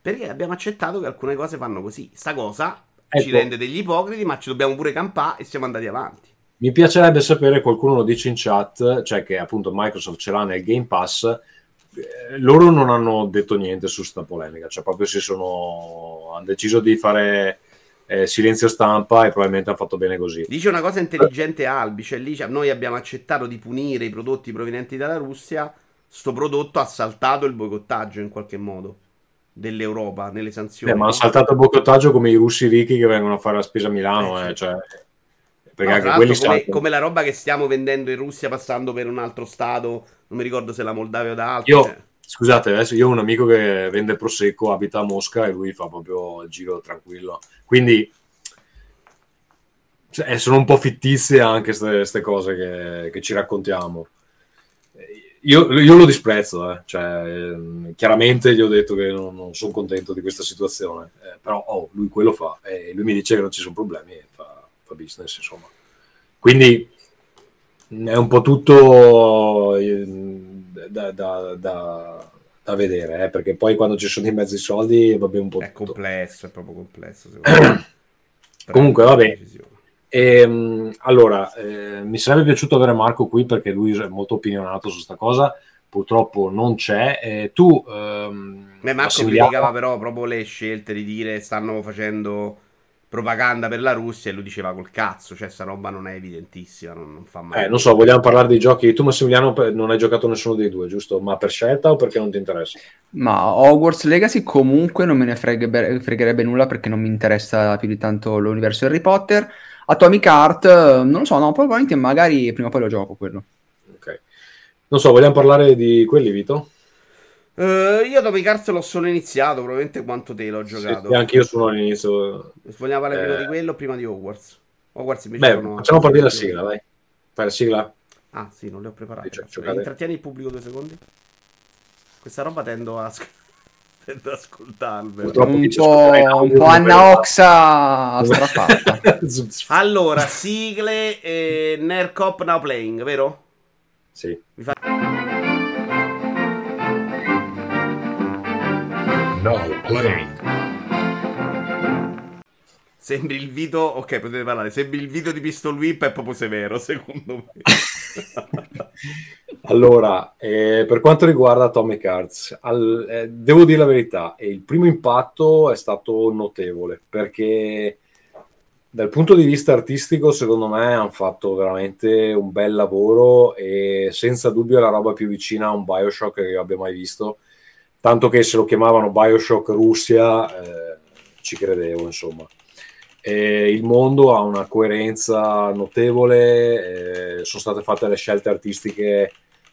Perché abbiamo accettato che alcune cose fanno così. Sta cosa ci Ecco. rende degli ipocriti, ma ci dobbiamo pure campare e siamo andati avanti. Mi piacerebbe sapere, qualcuno lo dice in chat, cioè che appunto Microsoft ce l'ha nel Game Pass, eh, loro non hanno detto niente su sta polemica, cioè proprio si sono, hanno deciso di fare eh, silenzio stampa e probabilmente hanno fatto bene così. Dice una cosa intelligente Albi, cioè lì cioè, noi abbiamo accettato di punire i prodotti provenienti dalla Russia, sto prodotto ha saltato il boicottaggio in qualche modo dell'Europa nelle sanzioni. Eh, ma no? saltato il boicottaggio come i russi ricchi che vengono a fare la spesa a Milano, Eh, eh, cioè, perché No, come, saltano. come la roba che stiamo vendendo in Russia passando per un altro stato, non mi ricordo se la Moldavia o da altro. Io, cioè. scusate, adesso io ho un amico che vende prosecco, abita a Mosca e lui fa proprio il giro tranquillo. Quindi cioè, sono un po' fittizie anche queste cose che, che ci raccontiamo. Io, io lo disprezzo, eh. Cioè, ehm, chiaramente gli ho detto che non, non sono contento di questa situazione, eh, però oh, lui quello fa e lui mi dice che non ci sono problemi e fa, fa business, insomma. Quindi è un po' tutto eh, da, da- da- da vedere, eh, perché poi quando ci sono in mezzo i soldi va bene un po' È tutto. complesso, è proprio complesso. Comunque, vabbè. decisioni. Ehm, allora, eh, mi sarebbe piaciuto avere Marco qui perché lui è molto opinionato su sta cosa, purtroppo non c'è. Eh, tu, ehm, Beh, Marco Massimiliano- criticava però proprio le scelte di dire stanno facendo propaganda per la Russia e lui diceva col cazzo, cioè sta roba non è evidentissima, non, non fa male. eh, non so, vogliamo parlare dei giochi. Tu, Massimiliano, non hai giocato nessuno dei due, giusto? Ma per scelta o perché non ti interessa? Ma Hogwarts Legacy comunque non me ne freghe- fregherebbe nulla perché non mi interessa più di tanto l'universo Harry Potter. Atomic Heart, eh, non lo so, no, probabilmente magari prima o poi lo gioco quello. Ok. Non so, vogliamo parlare di quelli, Vito? Eh, io Atomic Hearts l'ho solo iniziato, probabilmente quanto te l'ho giocato. sì, anche io sono all'inizio. Vogliamo parlare prima Eh. di quello o prima di Hogwarts? Hogwarts invece Beh, facciamo partire la sigla, dai. Fai la sigla? Ah, sì, non le ho preparate. Giocate. Intrattieni il pubblico due secondi. Questa roba tendo a, ad ascoltarvela. Purtroppo Un po', un po' Anna. Oxa strafatta. Allora, sigle e Nercop Now Playing, vero? sì. Now playing. Sembri il video. Ok, potete parlare. Sembri il video di Pistol Whip, è proprio severo, secondo me. Allora, eh, per quanto riguarda Atomic Hearts, al- eh, devo dire la verità, il primo impatto è stato notevole perché dal punto di vista artistico, secondo me, hanno fatto veramente un bel lavoro e senza dubbio è la roba più vicina a un Bioshock che io abbia mai visto. Tanto che se lo chiamavano Bioshock Russia, eh, ci credevo, insomma. E il mondo ha una coerenza notevole, eh, sono state fatte le scelte artistiche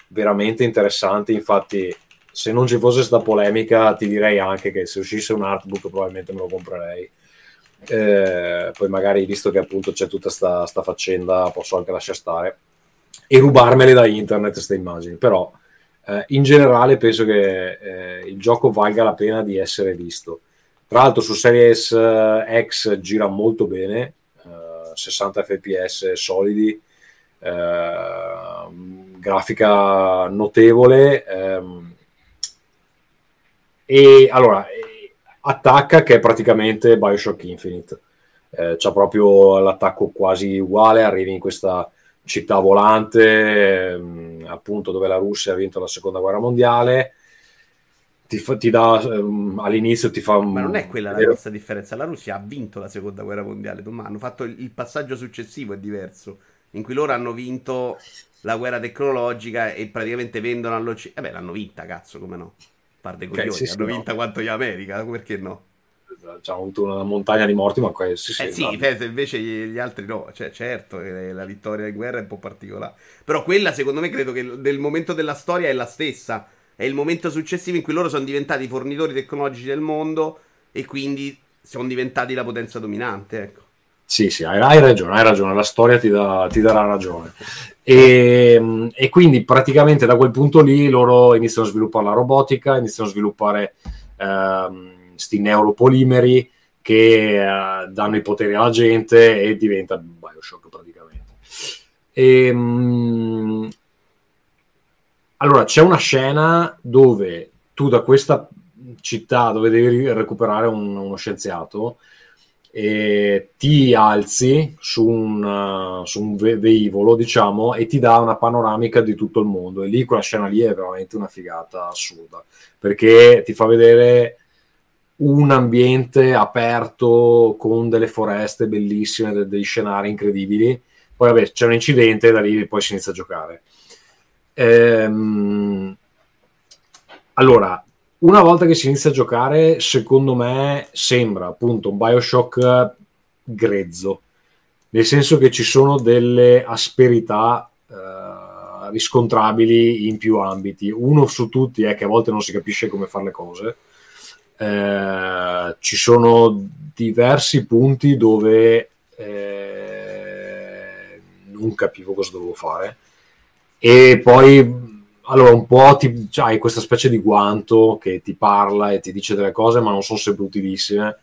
veramente interessanti. Infatti, se non ci fosse questa polemica, ti direi anche che se uscisse un artbook, probabilmente me lo comprerei. Eh, poi, magari visto che appunto c'è tutta sta, sta faccenda, posso anche lasciare stare e rubarmele da internet queste immagini. Però, eh, in generale, penso che eh, il gioco valga la pena di essere visto. Tra l'altro su Series eh, X gira molto bene, eh, 60 fps solidi, eh, grafica notevole. ehm, e allora attacca che è praticamente Bioshock Infinite. Eh, c'ha proprio l'attacco quasi uguale, arrivi in questa città volante, ehm, appunto dove la Russia ha vinto la seconda guerra mondiale. Ti, fa- ti dà ehm, all'inizio ti fa Ma non è quella la grossa differenza. La Russia ha vinto la seconda guerra mondiale, ma hanno fatto il, il passaggio successivo, è diverso, in cui loro hanno vinto la guerra tecnologica e praticamente vendono all'Occidente. Vabbè, l'hanno vinta, cazzo, come no? Par dei Ok, coglioni, sì, sì, hanno no. vinta quanto gli America, perché no? c'ha avuto una montagna di morti, ma qua sì, Eh sì, invece gli, gli altri no, cioè certo, eh, la vittoria in guerra è un po' particolare. Però quella secondo me credo che nel momento della storia è la stessa, è il momento successivo in cui loro sono diventati i fornitori tecnologici del mondo e quindi sono diventati la potenza dominante, ecco. Sì, sì, hai, hai ragione, hai ragione, la storia ti, dà- ti darà ragione. E, e quindi praticamente da quel punto lì loro iniziano a sviluppare la robotica, iniziano a sviluppare ehm, sti neuropolimeri che eh, danno i poteri alla gente e diventa Bioshock praticamente. E, mm, allora, c'è una scena dove tu da questa città dove devi recuperare un- uno scienziato e ti alzi su un, uh, su un ve- velivolo, diciamo, e ti dà una panoramica di tutto il mondo. E lì quella scena lì è veramente una figata assurda, perché ti fa vedere un ambiente aperto con delle foreste bellissime, de- degli scenari incredibili. Poi, vabbè, c'è un incidente e da lì poi si inizia a giocare. Ehm, allora, una volta che si inizia a giocare, secondo me sembra appunto un Bioshock grezzo, nel senso che ci sono delle asperità eh, riscontrabili in più ambiti. Uno su tutti è che a volte non si capisce come fare le cose. Eh, ci sono diversi punti dove eh, non capivo cosa dovevo fare e poi allora un po' ti, cioè, hai questa specie di guanto che ti parla e ti dice delle cose ma non sono sempre utilissime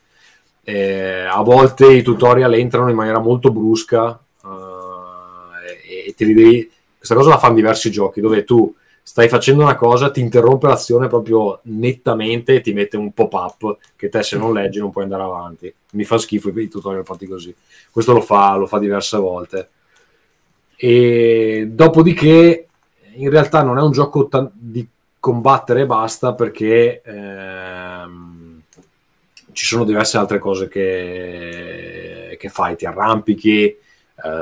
Eh, a volte i tutorial entrano in maniera molto brusca eh, e, e te li devi questa cosa la fanno diversi giochi dove tu stai facendo una cosa ti interrompe l'azione proprio nettamente e ti mette un pop-up che te se non leggi non puoi andare avanti. Mi fa schifo i, i tutorial fatti così. Questo lo fa, lo fa diverse volte e dopodiché in realtà non è un gioco ta- di combattere e basta perché ehm, ci sono diverse altre cose che, che fai, ti arrampichi, eh,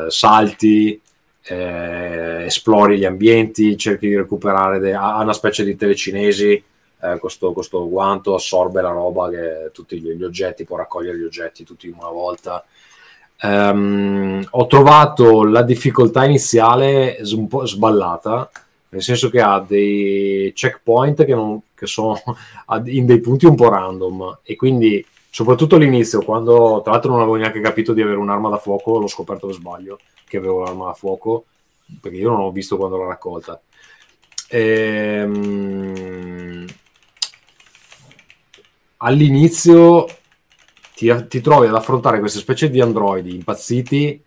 salti, eh, esplori gli ambienti, cerchi di recuperare, de- ha una specie di telecinesi, eh, questo, questo guanto assorbe la roba, che tutti gli, gli oggetti, può raccogliere gli oggetti tutti in una volta. Ehm, ho trovato la difficoltà iniziale un po' sballata, nel senso che ha dei checkpoint che, non- che sono in dei punti un po' random. E quindi soprattutto all'inizio quando tra l'altro non avevo neanche capito di avere un'arma da fuoco l'ho scoperto per sbaglio che avevo l'arma da fuoco perché io non ho visto quando l'ho raccolta. Ehm, all'inizio ti, ti trovi ad affrontare queste specie di androidi impazziti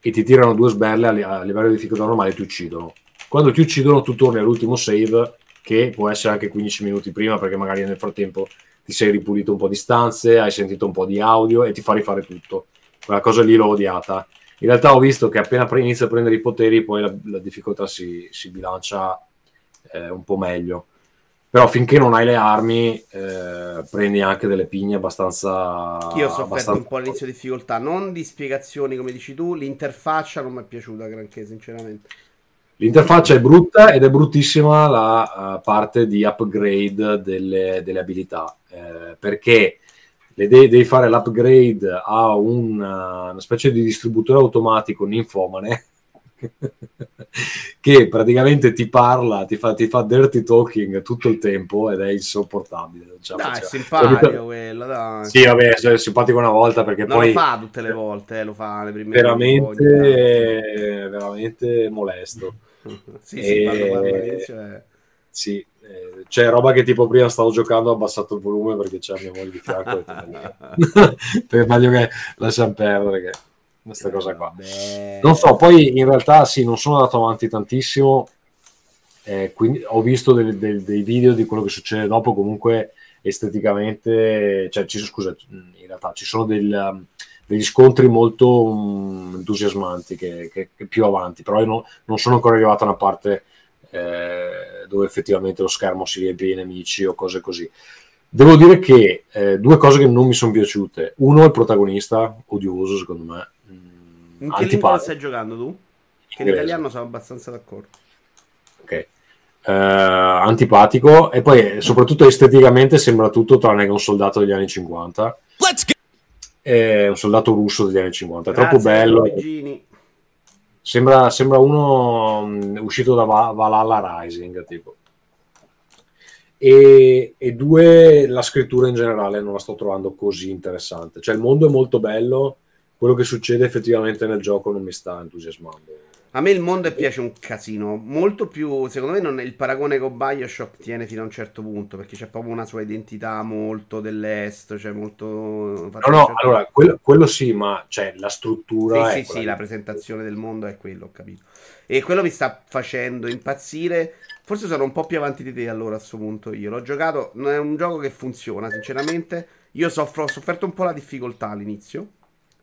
e ti tirano due sberle a, a livello di difficoltà normale e ti uccidono. Quando ti uccidono, tu torni all'ultimo save, che può essere anche 15 minuti prima, perché magari nel frattempo ti sei ripulito un po' di stanze, hai sentito un po' di audio e ti fa rifare tutto. Quella cosa lì l'ho odiata. In realtà ho visto che appena pre- inizia a prendere i poteri, poi la, la difficoltà si, si bilancia eh, un po' meglio. Però finché non hai le armi, eh, prendi anche delle pigne abbastanza. Io ho sofferto abbastanza- un po' all'inizio difficoltà, non di spiegazioni come dici tu, l'interfaccia non mi è piaciuta granché, sinceramente. L'interfaccia è brutta ed è bruttissima la eh, parte di upgrade delle, delle abilità, eh, perché le de- devi fare l'upgrade a un, eh, una specie di distributore automatico ninfomane che praticamente ti parla, ti fa, ti fa dirty talking tutto il tempo ed è insopportabile. la Dai, facciamo. simpatico quello, dai. Sì, vabbè, è simpatico una volta perché non poi lo fa tutte le volte, eh, lo fa le prime veramente, ogni veramente molesto. Sì, sì, E- quando parla all'inizio è... Sì, eh, c'è roba che tipo prima stavo giocando ho abbassato il volume perché c'è mia moglie di fianco per meglio che lasciamo perdere che questa cosa qua. Non so poi in realtà sì non sono andato avanti tantissimo eh, quindi ho visto dei, dei- dei video di quello che succede dopo comunque esteticamente cioè ci, scusa in realtà ci sono del, um, degli scontri molto um, entusiasmanti che, che- che più avanti però io non, non sono ancora arrivato a una parte eh, dove effettivamente lo schermo si riempie di nemici o cose così. Devo dire che eh, due cose che non mi sono piaciute. Uno il protagonista odioso secondo me In che lingua stai giocando tu? Che in italiano sono abbastanza d'accordo. ok. Eh, antipatico e poi soprattutto esteticamente sembra tutto tranne che un soldato degli anni 50 è un soldato russo degli anni 50 è troppo Grazie, bello Luigini. sembra, sembra uno mm, uscito da Va- Valhalla Rising tipo e, e due la scrittura in generale non la sto trovando così interessante cioè il mondo è molto bello quello che succede effettivamente nel gioco non mi sta entusiasmando A me il mondo piace un casino, molto più, secondo me non è il paragone con Bioshock tiene fino a un certo punto, perché c'è proprio una sua identità molto dell'est, cioè molto... no no allora quello, quello sì ma cioè la struttura Sì, sì, sì, la presentazione del mondo è quello, ho capito. E quello mi sta facendo impazzire. Forse sono un po' più avanti di te allora a questo punto io. L'ho giocato, non è un gioco che funziona, sinceramente. Io soffro, ho sofferto un po' la difficoltà all'inizio.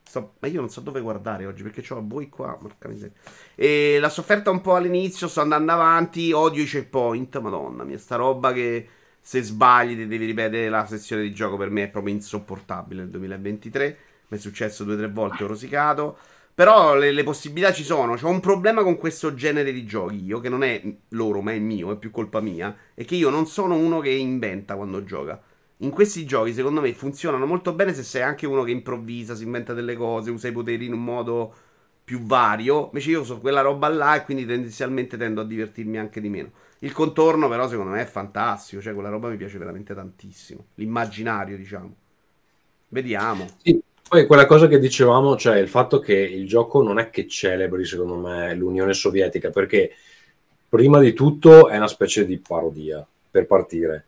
Sto- ma io non so dove guardare oggi perché ho voi qua, porca miseria. E l'ho sofferta un po' all'inizio, sto andando avanti, odio i checkpoint, madonna mia, sta roba che se sbagli ti devi ripetere la sessione di gioco per me è proprio insopportabile nel 2023. Mi è successo due o tre volte, ho rosicato. Però le, le possibilità ci sono. C'ho un problema con questo genere di giochi. Io, che non è loro, ma è mio, è più colpa mia. È che io non sono uno che inventa quando gioca. In questi giochi, secondo me, funzionano molto bene se sei anche uno che improvvisa, si inventa delle cose, usa i poteri in un modo più vario. Invece io so quella roba là e quindi tendenzialmente tendo a divertirmi anche di meno. Il contorno, però, secondo me è fantastico. Cioè, quella roba mi piace veramente tantissimo. L'immaginario, diciamo. Vediamo. Sì, poi quella cosa che dicevamo, cioè il fatto che il gioco non è che celebri, secondo me, l'Unione Sovietica, perché prima di tutto è una specie di parodia per partire.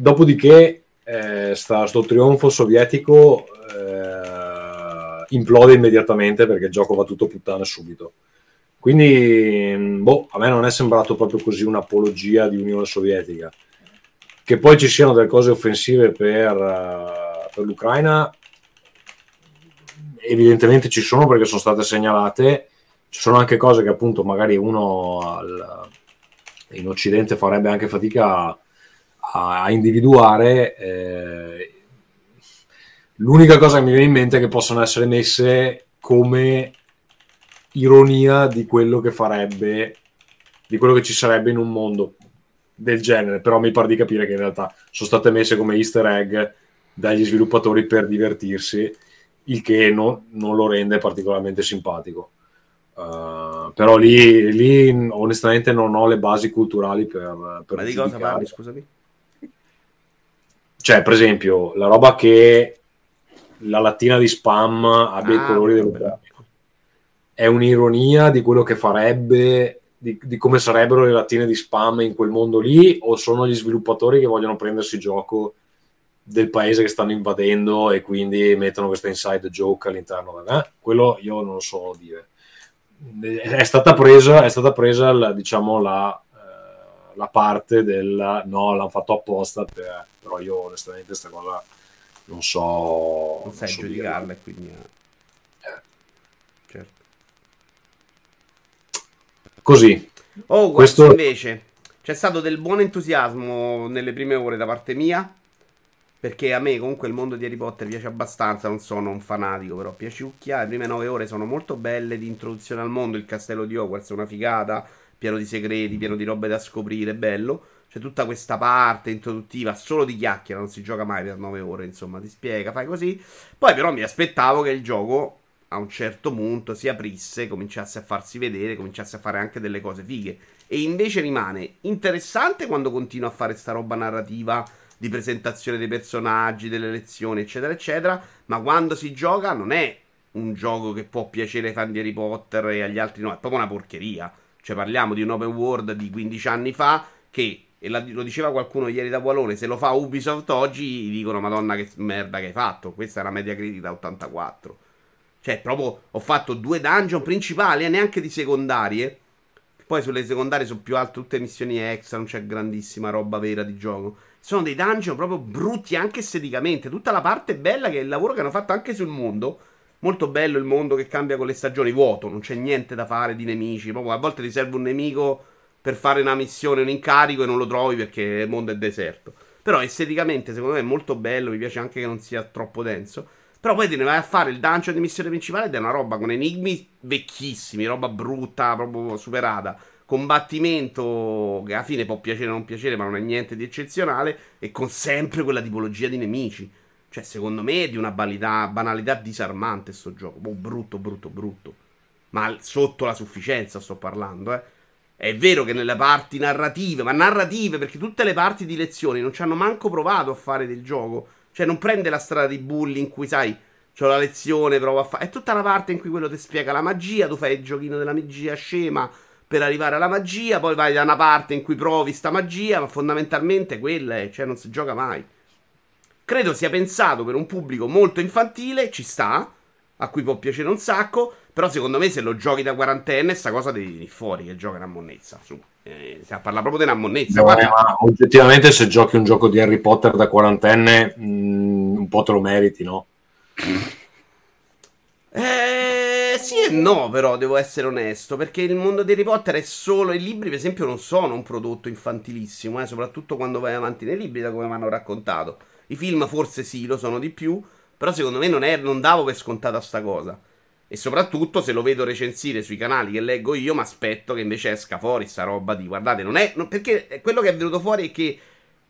Dopodiché, eh, sta, sto trionfo sovietico eh, implode immediatamente perché il gioco va tutto a puttane subito. Quindi, mh, boh, a me non è sembrato proprio così un'apologia di Unione Sovietica. Che poi ci siano delle cose offensive per, eh, per l'Ucraina, evidentemente ci sono perché sono state segnalate. Ci sono anche cose che appunto magari uno al- in Occidente farebbe anche fatica a, a individuare. eh, l'unica cosa che mi viene in mente è che possono essere messe come ironia di quello che farebbe, di quello che ci sarebbe in un mondo del genere, però mi pare di capire che in realtà sono state messe come easter egg dagli sviluppatori per divertirsi, il che no- non lo rende particolarmente simpatico. Uh, però lì, lì onestamente non ho le basi culturali per, per Ma di cosa parli, scusami? Cioè, per esempio, la roba che la lattina di spam abbia i Ah, colori vabbè. dell'Ucraina è un'ironia di quello che farebbe, di, di come sarebbero le lattine di spam in quel mondo lì, o sono gli sviluppatori che vogliono prendersi gioco del paese che stanno invadendo e quindi mettono questa inside joke all'interno eh? quello io non lo so dire è stata presa, è stata presa la, diciamo la, la parte del no, l'hanno fatto apposta per- però io onestamente questa cosa non so Non sai so giudicarla e quindi... eh. Certo. così Oh, Questo- questo invece c'è stato del buon entusiasmo nelle prime ore da parte mia. Perché a me comunque il mondo di Harry Potter piace abbastanza, non sono un fanatico, però piaciucchia. Le prime nove ore sono molto belle di introduzione al mondo. Il castello di Hogwarts è una figata, pieno di segreti, pieno di robe da scoprire, bello. C'è tutta questa parte introduttiva, solo di chiacchiera, non si gioca mai per nove ore, insomma, ti spiega, fai così. Poi però mi aspettavo che il gioco a un certo punto si aprisse, cominciasse a farsi vedere, cominciasse a fare anche delle cose fighe. E invece rimane interessante quando continua a fare sta roba narrativa di presentazione dei personaggi, delle lezioni, eccetera, eccetera. Ma quando si gioca non è un gioco che può piacere ai fan di Harry Potter e agli altri no, è proprio una porcheria. Cioè parliamo di un open world di 15 anni fa che e lo diceva qualcuno ieri da Walone, se lo fa Ubisoft oggi gli dicono madonna che merda che hai fatto, questa è una media critica da 84. Cioè, proprio ho fatto due dungeon principali e neanche di secondarie. Poi sulle secondarie sono più alte tutte missioni extra, non c'è grandissima roba vera di gioco. Sono dei dungeon proprio brutti anche esteticamente. Tutta la parte bella che è il lavoro che hanno fatto anche sul mondo. Molto bello il mondo che cambia con le stagioni, vuoto, non c'è niente da fare di nemici. Proprio a volte ti serve un nemico per fare una missione, un incarico e non lo trovi perché il mondo è deserto. Però esteticamente secondo me è molto bello, mi piace anche che non sia troppo denso. Però poi te ne vai a fare il dungeon di missione principale ed è una roba con enigmi vecchissimi, roba brutta, proprio superata. Combattimento che alla fine può piacere o non piacere, ma non è niente di eccezionale. E con sempre quella tipologia di nemici. Cioè, secondo me è di una banalità, banalità disarmante sto gioco. Boh, brutto, brutto, brutto. Ma sotto la sufficienza sto parlando, eh. È vero che nelle parti narrative, ma narrative perché tutte le parti di lezioni non ci hanno manco provato a fare del gioco. Cioè, non prende la strada di bulli in cui sai, c'ho la lezione, provo a fare. È tutta la parte in cui quello ti spiega la magia, tu fai il giochino della magia scema per arrivare alla magia, poi vai da una parte in cui provi sta magia, ma fondamentalmente quella è, cioè non si gioca mai. Credo sia pensato per un pubblico molto infantile, ci sta, a cui può piacere un sacco, però secondo me se lo giochi da quarantenne sta cosa devi venire fuori che gioca in ammonnezza, su. Eh, si parla proprio di un'ammonnezza. No, eh, ma oggettivamente se giochi un gioco di Harry Potter da quarantenne mh, un po' te lo meriti, no? Eh, sì e no, però devo essere onesto. Perché il mondo di Harry Potter è solo. I libri, per esempio, non sono un prodotto infantilissimo, eh, soprattutto quando vai avanti nei libri, da come mi hanno raccontato. I film forse sì, lo sono di più. Però secondo me non, è, non davo per scontata sta cosa. E soprattutto se lo vedo recensire sui canali che leggo io, mi aspetto che invece esca fuori sta roba di guardate, non è. non- perché quello che è venuto fuori è che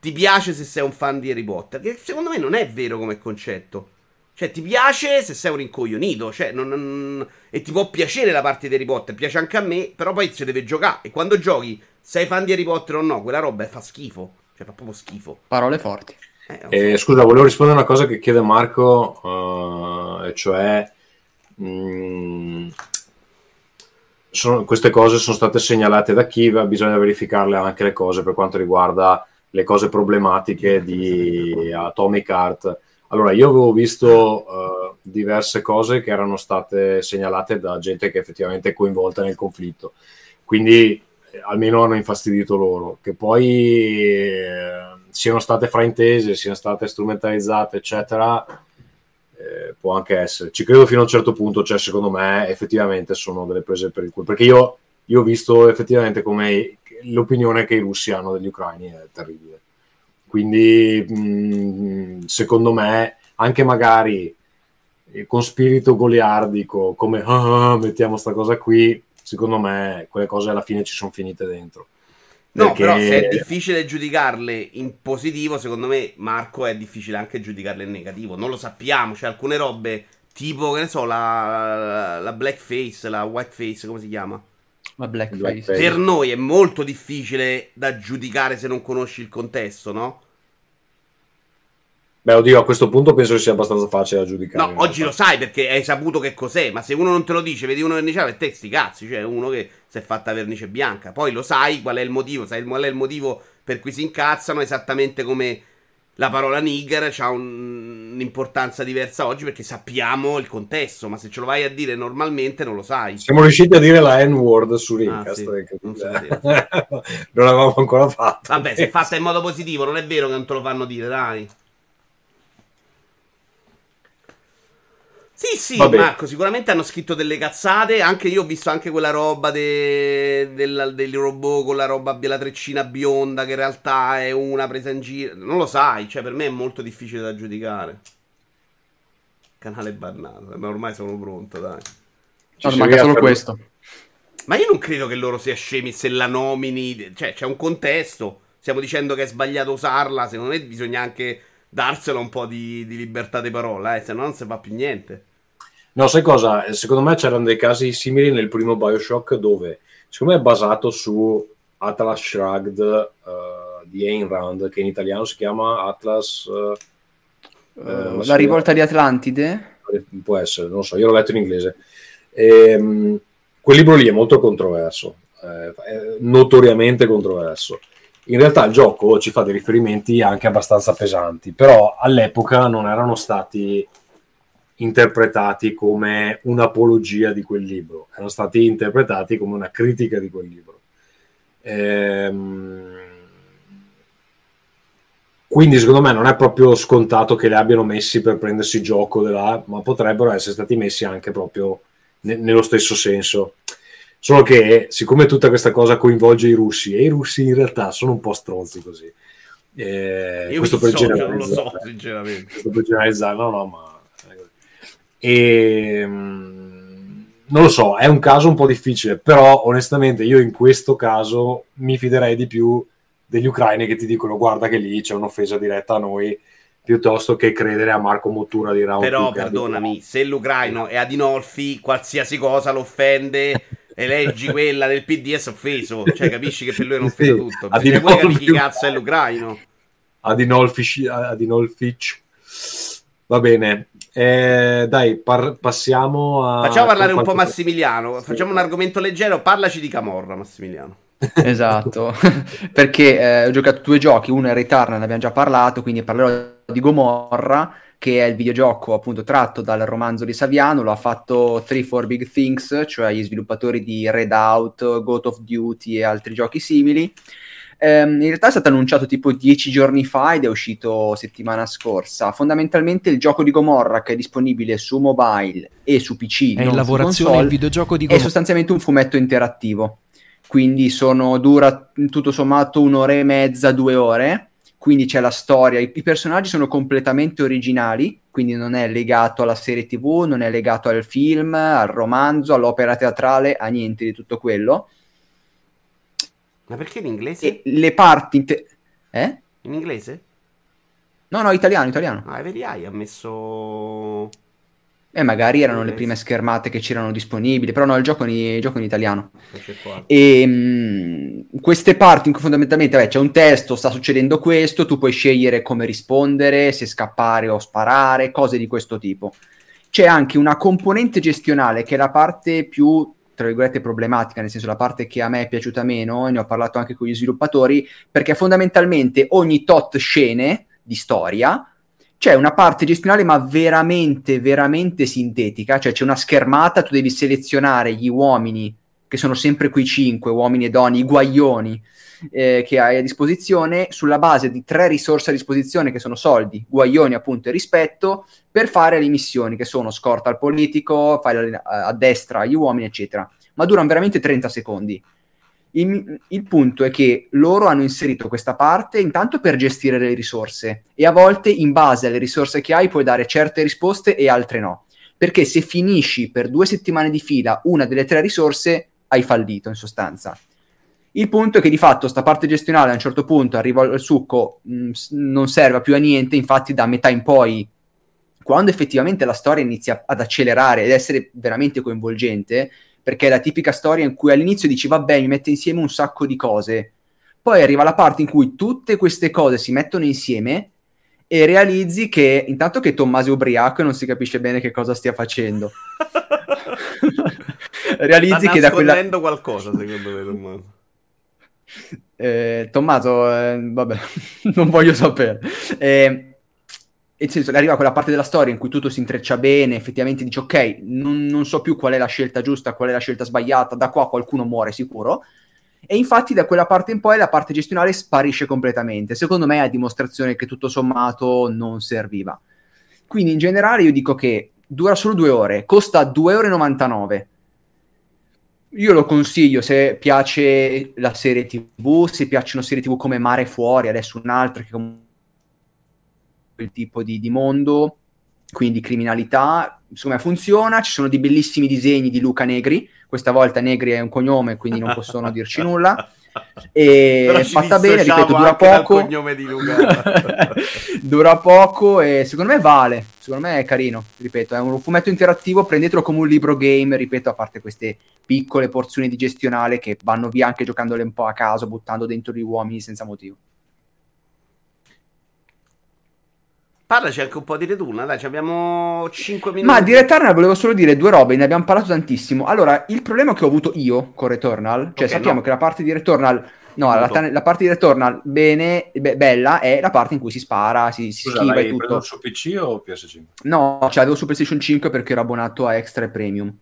ti piace se sei un fan di Harry Potter. Che secondo me non è vero come concetto. Cioè, ti piace se sei un rincoglionito. Cioè, non- non- e ti può piacere la parte di Harry Potter. Piace anche a me. Però poi si deve giocare. E quando giochi, sei fan di Harry Potter o no, quella roba fa schifo. Cioè, fa proprio schifo. Parole forti. Eh. Eh, scusa, volevo rispondere a una cosa che chiede Marco, e cioè mh, sono- queste cose sono state segnalate da Kiva, bisogna verificarle anche le cose per quanto riguarda le cose problematiche di Atomic Heart. Allora, io avevo visto eh, diverse cose che erano state segnalate da gente che effettivamente è coinvolta nel conflitto, quindi almeno hanno infastidito loro. Che poi eh, siano state fraintese, siano state strumentalizzate, eccetera, eh, può anche essere. Ci credo fino a un certo punto, cioè secondo me effettivamente sono delle prese per il culo, perché io, io ho visto effettivamente come l'opinione che i russi hanno degli ucraini è terribile. Quindi mh, secondo me anche magari eh, con spirito goliardico, come "Ah, mettiamo sta cosa qui, secondo me quelle cose alla fine ci sono finite dentro. No, Perché- però se è difficile giudicarle in positivo, secondo me, Marco, è difficile anche giudicarle in negativo. Non lo sappiamo. C'è alcune robe tipo, che ne so, la, la blackface, la whiteface, come si chiama? Ma blackface. Blackface. Per noi è molto difficile da giudicare se non conosci il contesto, no? Beh, oddio, a questo punto penso che sia abbastanza facile da giudicare. No, oggi lo sai perché hai saputo che cos'è, ma se uno non te lo dice, vedi uno verniciato e te sti cazzi, cioè uno che si è fatta vernice bianca. Poi lo sai qual è il motivo, sai qual è il motivo per cui si incazzano, esattamente come la parola nigger ha un- un'importanza diversa oggi perché sappiamo il contesto, ma se ce lo vai a dire normalmente non lo sai. Siamo riusciti a dire la N-word su Rincast. Ah, sì, è non non l'avevamo ancora fatto. Vabbè, se è fatta in modo positivo, non è vero che non te lo fanno dire, dai. Sì, sì, Vabbè. Marco, sicuramente hanno scritto delle cazzate. Anche io ho visto anche quella roba de- del, del robot con la roba, la treccina bionda, che in realtà è una presa in giro. Non lo sai, cioè per me è molto difficile da giudicare. Canale bannato, ma ormai sono pronto, dai. Ci No, manca solo questo. Ma io non credo che loro sia scemi se la nomini. Cioè, c'è un contesto. Stiamo dicendo che è sbagliato usarla. Secondo me bisogna anche darsela un po' di, di libertà di parola, eh, se no non si fa più niente. No, sai cosa? Secondo me c'erano dei casi simili nel primo Bioshock dove, secondo me, è basato su Atlas Shrugged eh, di Ayn Rand, che in italiano si chiama Atlas... eh, Eh, sì. la rivolta di Atlantide. può essere, non so, io l'ho letto in inglese. Ehm, quel libro lì è molto controverso, eh, notoriamente controverso. in realtà il gioco ci fa dei riferimenti anche abbastanza pesanti, però all'epoca non erano stati interpretati come un'apologia di quel libro, erano stati interpretati come una critica di quel libro. Ehm, quindi secondo me non è proprio scontato che li abbiano messi per prendersi gioco della, ma potrebbero essere stati messi anche proprio ne- nello stesso senso. Solo che siccome tutta questa cosa coinvolge i russi e i russi in realtà sono un po' stronzi così. Eh, Io questo per so, non lo generalizzare. so, sinceramente. Questo per generalizzare, no, no, ma e, mm, non lo so, è un caso un po' difficile, però onestamente io in questo caso mi fiderei di più degli ucraini che ti dicono guarda che lì c'è un'offesa diretta a noi piuttosto che credere a Marco Mottura di Round Però perdonami, se l'ucraino è Adinolfi, qualsiasi cosa lo offende e leggi quella del PD è offeso. Cioè, capisci che per lui è un'offesa Sì, tutto. Adinolfi- capire chi cazzo è l'ucraino. Adinolfi, Adinolfic. Va bene, Eh, dai, par- passiamo a... Facciamo parlare un po' Massimiliano. Facciamo un argomento leggero. Parlaci di Camorra, Massimiliano. Esatto, perché eh, ho giocato due giochi, uno è Returnal, ne abbiamo già parlato, quindi parlerò di Gomorra, che è il videogioco appunto tratto dal romanzo di Saviano, lo ha fatto 3-4 Big Things, cioè gli sviluppatori di Redout, God of Duty e altri giochi simili. Ehm, in realtà è stato annunciato tipo dieci giorni fa ed è uscito settimana scorsa. Fondamentalmente il gioco di Gomorra che è disponibile su mobile e su PC, È in lavorazione console, il videogioco di è Gomorra. sostanzialmente un fumetto interattivo. Quindi sono, dura tutto sommato un'ora e mezza, due ore. Quindi c'è la storia. I, i personaggi sono completamente originali, quindi non è legato alla serie TV, non è legato al film, al romanzo, all'opera teatrale, a niente di tutto quello. Ma perché in inglese? E le parti. inte- eh? In inglese? No, no, italiano, italiano. Ah, vedi, hai ha messo. E magari erano le prime schermate che c'erano disponibili, però no, il gioco in, il gioco in italiano. E mh, queste parti in cui fondamentalmente vabbè, c'è un testo, sta succedendo questo, tu puoi scegliere come rispondere, se scappare o sparare, cose di questo tipo. C'è anche una componente gestionale che è la parte più, tra virgolette, problematica, nel senso la parte che a me è piaciuta meno, e ne ho parlato anche con gli sviluppatori, perché fondamentalmente ogni tot scene di storia c'è una parte gestionale ma veramente, veramente sintetica, cioè c'è una schermata, tu devi selezionare gli uomini che sono sempre quei cinque uomini e donne, i guaglioni eh, che hai a disposizione, sulla base di tre risorse a disposizione che sono soldi, guaglioni appunto e rispetto, per fare le missioni che sono scorta al politico, fai la- a destra gli uomini, eccetera. Ma durano veramente 30 secondi. Il, il punto è che loro hanno inserito questa parte intanto per gestire le risorse e a volte in base alle risorse che hai puoi dare certe risposte e altre no. Perché se finisci per due settimane di fila una delle tre risorse, hai fallito in sostanza. Il punto è che di fatto sta parte gestionale a un certo punto arriva al succo, mh, s- non serve più a niente, infatti da metà in poi, quando effettivamente la storia inizia ad accelerare ed essere veramente coinvolgente, perché è la tipica storia in cui all'inizio dici vabbè mi mette insieme un sacco di cose, poi arriva la parte in cui tutte queste cose si mettono insieme e realizzi che intanto che Tommaso è ubriaco e non si capisce bene che cosa stia facendo. realizzi che da quella qualcosa, secondo me, Tommaso. Eh, Tommaso, eh, vabbè, non voglio sapere. Eh, nel senso, arriva quella parte della storia in cui tutto si intreccia bene, effettivamente dici ok, non, non so più qual è la scelta giusta, qual è la scelta sbagliata, da qua qualcuno muore sicuro. E infatti da quella parte in poi la parte gestionale sparisce completamente. Secondo me è a dimostrazione che tutto sommato non serviva. Quindi in generale io dico che dura solo due ore, costa 2,99 euro. Io lo consiglio se piace la serie TV, se piacciono serie TV come Mare Fuori, adesso un'altra che comunque quel tipo di, di mondo, quindi criminalità, me funziona, ci sono dei bellissimi disegni di Luca Negri, questa volta Negri è un cognome, quindi non possono dirci nulla. E fatta bene, ripeto, dura poco. dura poco e secondo me vale, secondo me è carino, ripeto, è un fumetto interattivo, prendetelo come un libro game, ripeto, a parte queste piccole porzioni di gestionale che vanno via anche giocandole un po' a caso, buttando dentro gli uomini senza motivo. Parlaci anche un po' di Returnal, dai, ci abbiamo 5 minuti. Ma di Returnal volevo solo dire due robe, ne abbiamo parlato tantissimo. Allora, il problema che ho avuto io con Returnal, cioè Ok, sappiamo no. che la parte di Returnal No, la, la parte di Returnal bene, be- bella è la parte in cui si spara, si, si Scusa, schiva e tutto. preso su PC o PS5? No, ce l'avevo su PlayStation 5 perché ero abbonato a Extra e Premium.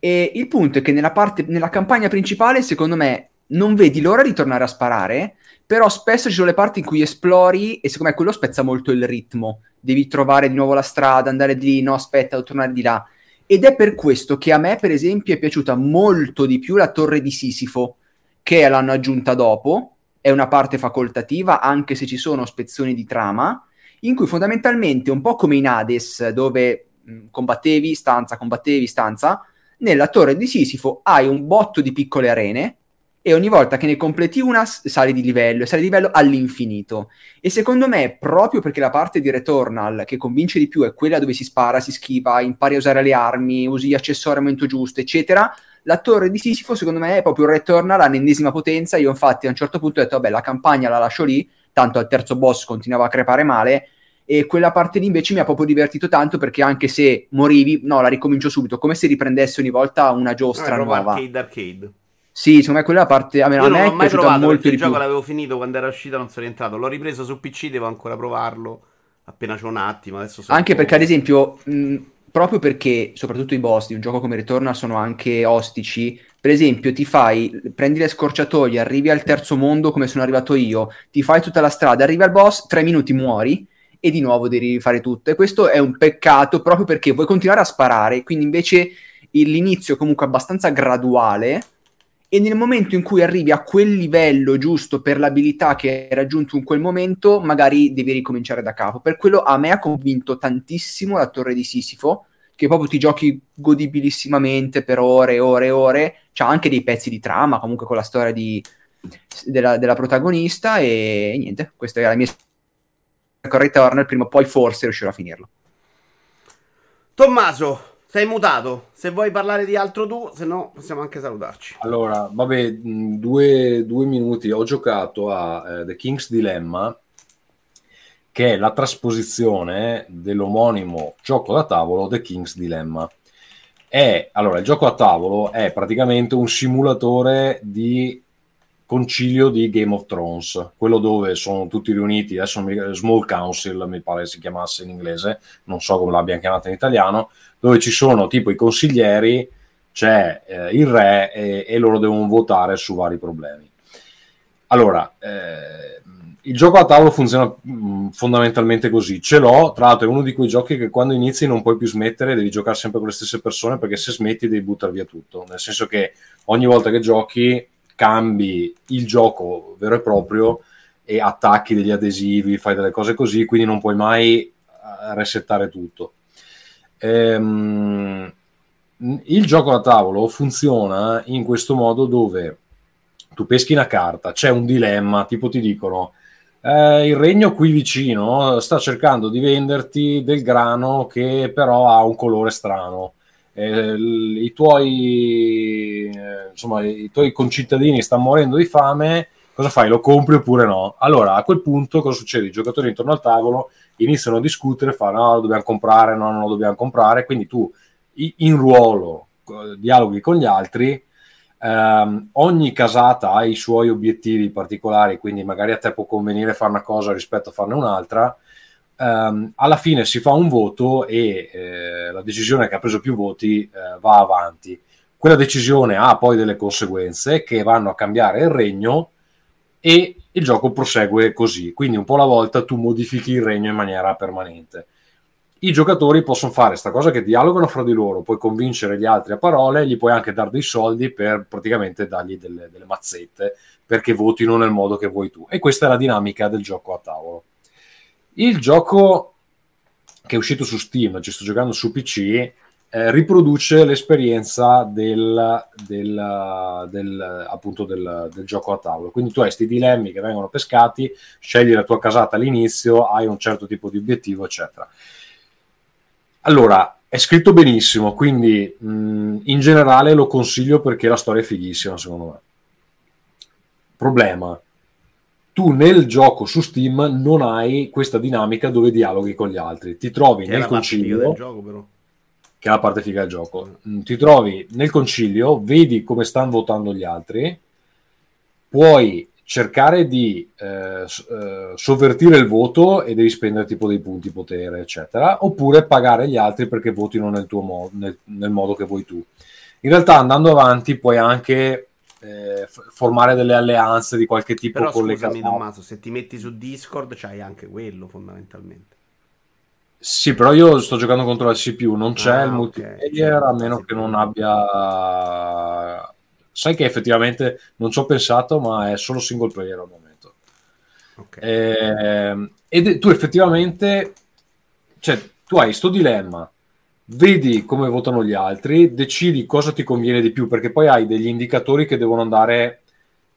E il punto è che nella, parte, nella campagna principale, secondo me, non vedi l'ora di tornare a sparare, però spesso ci sono le parti in cui esplori e secondo me quello spezza molto il ritmo. Devi trovare di nuovo la strada, andare di lì, no aspetta, devo tornare di là. Ed è per questo che a me, per esempio, è piaciuta molto di più la torre di Sisifo, che l'hanno aggiunta dopo, è una parte facoltativa, anche se ci sono spezzoni di trama, in cui fondamentalmente, un po' come in Hades, dove mh, combattevi stanza, combattevi stanza, nella torre di Sisifo hai un botto di piccole arene e ogni volta che ne completi una sali di livello e sali di livello all'infinito. E secondo me, proprio perché la parte di Returnal che convince di più è quella dove si spara, si schiva, impari a usare le armi, usi gli accessori al momento giusto, eccetera, la torre di Sisifo secondo me è proprio Returnal all'ennesima potenza. Io infatti a un certo punto ho detto, vabbè, la campagna la lascio lì, tanto al terzo boss continuava a crepare male, e quella parte lì invece mi ha proprio divertito tanto perché anche se morivi, no, la ricomincio subito, come se riprendesse ogni volta una No, giostra proprio nuova. arcade arcade. Sì, secondo me quella parte a me, Io a non l'ho è mai provato molto il di più. gioco l'avevo finito quando era uscito, non sono rientrato. L'ho ripreso su PC, devo ancora provarlo. Appena c'è un attimo, adesso sono Anche perché, ad esempio, mh, proprio perché soprattutto i boss di un gioco come Returnal sono anche ostici. Per esempio, ti fai, prendi le scorciatoie, arrivi al terzo mondo come sono arrivato io, ti fai tutta la strada, arrivi al boss, tre minuti muori e di nuovo devi rifare tutto. E questo è un peccato proprio perché vuoi continuare a sparare, quindi invece l'inizio è comunque abbastanza graduale. E nel momento in cui arrivi a quel livello giusto per l'abilità che hai raggiunto in quel momento, magari devi ricominciare da capo. Per quello a me ha convinto tantissimo la torre di Sisifo, che proprio ti giochi godibilissimamente per ore e ore e ore. C'ha anche dei pezzi di trama, comunque con la storia di- della, della protagonista. E niente, questa è la mia con Returnal. Prima o poi forse riuscirò a finirlo. Tommaso, sei mutato. Se vuoi parlare di altro tu, se no possiamo anche salutarci. Allora, vabbè, mh, due, due minuti. Ho giocato a eh, The King's Dilemma, che è la trasposizione dell'omonimo gioco da tavolo The King's Dilemma. È, allora, il gioco a tavolo è praticamente un simulatore di concilio di Game of Thrones, quello dove sono tutti riuniti, adesso mi, Small Council mi pare si chiamasse in inglese, non so come l'abbiano chiamata in italiano, dove ci sono tipo i consiglieri, c'è eh, il re e, e loro devono votare su vari problemi. Allora, eh, il gioco a tavolo funziona mh, fondamentalmente così. Ce l'ho, tra l'altro è uno di quei giochi che quando inizi non puoi più smettere, devi giocare sempre con le stesse persone perché se smetti devi buttare via tutto. Nel senso che ogni volta che giochi cambi il gioco vero e proprio e attacchi degli adesivi, fai delle cose così, quindi non puoi mai eh, resettare tutto. Ehm, il gioco da tavolo funziona in questo modo dove tu peschi una carta, c'è un dilemma, tipo ti dicono eh, il regno qui vicino sta cercando di venderti del grano che però ha un colore strano. Eh, i, tuoi, eh, insomma, i tuoi concittadini stanno morendo di fame, cosa fai? Lo compri oppure no? Allora a quel punto cosa succede? I giocatori intorno al tavolo iniziano a discutere, fanno no, lo dobbiamo comprare, no, non lo dobbiamo comprare, quindi tu in ruolo dialoghi con gli altri Ehm, ogni casata ha i suoi obiettivi particolari, quindi magari a te può convenire fare una cosa rispetto a farne un'altra. Ehm, alla fine si fa un voto e eh, la decisione che ha preso più voti eh, va avanti. Quella decisione ha poi delle conseguenze che vanno a cambiare il regno e il gioco prosegue così. Quindi un po' alla volta tu modifichi il regno in maniera permanente i giocatori possono fare questa cosa che dialogano fra di loro, puoi convincere gli altri a parole, gli puoi anche dare dei soldi per praticamente dargli delle, delle mazzette perché votino nel modo che vuoi tu. E questa è la dinamica del gioco a tavolo. Il gioco che è uscito su Steam, ci sto giocando su PC, eh, riproduce l'esperienza del, del, del, appunto del, del gioco a tavolo. Quindi tu hai questi dilemmi che vengono pescati, scegli la tua casata all'inizio, hai un certo tipo di obiettivo, eccetera. Allora, è scritto benissimo, quindi mh, in generale lo consiglio perché la storia è fighissima, secondo me. Problema. Tu nel gioco su Steam non hai questa dinamica dove dialoghi con gli altri. Ti trovi Che nel concilio, gioco, che è la parte figa del gioco. Mm, Ti trovi nel concilio, vedi come stanno votando gli altri, puoi cercare di eh, eh, sovvertire il voto e devi spendere tipo dei punti potere, eccetera, oppure pagare gli altri perché votino nel, tuo mo- nel, nel modo che vuoi tu. In realtà andando avanti puoi anche eh, f- formare delle alleanze di qualche tipo Però con le scusami, casate. Tommaso, se ti metti su Discord c'hai anche quello fondamentalmente. Sì, però io sto giocando contro la CPU, non c'è Ah, il multiplayer a meno che non abbia... Sai che effettivamente non ci ho pensato, ma è solo single player al momento. Ok. Ehm, ed tu effettivamente, cioè, tu hai sto dilemma, vedi come votano gli altri, decidi cosa ti conviene di più, perché poi hai degli indicatori che devono andare,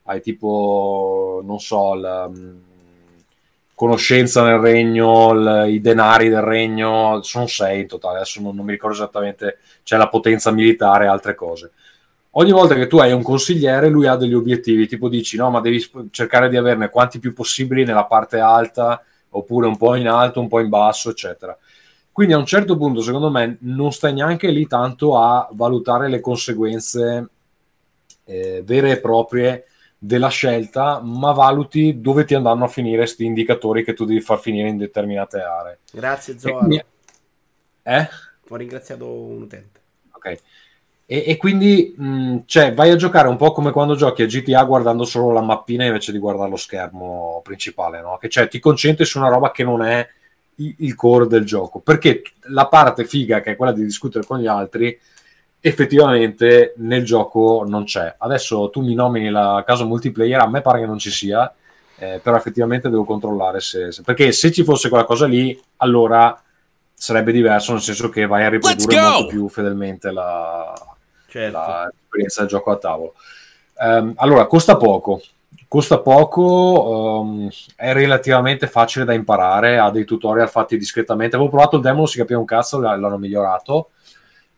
hai tipo, non so, la mm, conoscenza nel regno, l- i denari del regno, sono sei in totale, adesso non, non mi ricordo esattamente, c'è la potenza militare e altre cose. Ogni volta che tu hai un consigliere, lui ha degli obiettivi, tipo dici no, ma devi cercare di averne quanti più possibili nella parte alta, oppure un po' in alto, un po' in basso, eccetera. Quindi a un certo punto, secondo me, non stai neanche lì tanto a valutare le conseguenze eh, vere e proprie della scelta, ma valuti dove ti andranno a finire questi indicatori che tu devi far finire in determinate aree. Grazie Zoa. Eh? Ho ringraziato un utente. Ok. E, e quindi mh, cioè, vai a giocare un po' come quando giochi a GTA guardando solo la mappina invece di guardare lo schermo principale, no? Che cioè ti concentri su una roba che non è il core del gioco. Perché la parte figa, che è quella di discutere con gli altri, effettivamente nel gioco non c'è. Adesso tu mi nomini la casa multiplayer, a me pare che non ci sia, eh, però effettivamente devo controllare se, se- Perché se ci fosse quella cosa lì, allora sarebbe diverso, nel senso che vai a riprodurre molto più fedelmente la, Certo. la- l'esperienza del gioco a tavolo. Ehm, allora, costa poco. Costa poco, ehm, è relativamente facile da imparare, ha dei tutorial fatti discretamente. Avevo provato il demo, non si capiva un cazzo, l'hanno migliorato.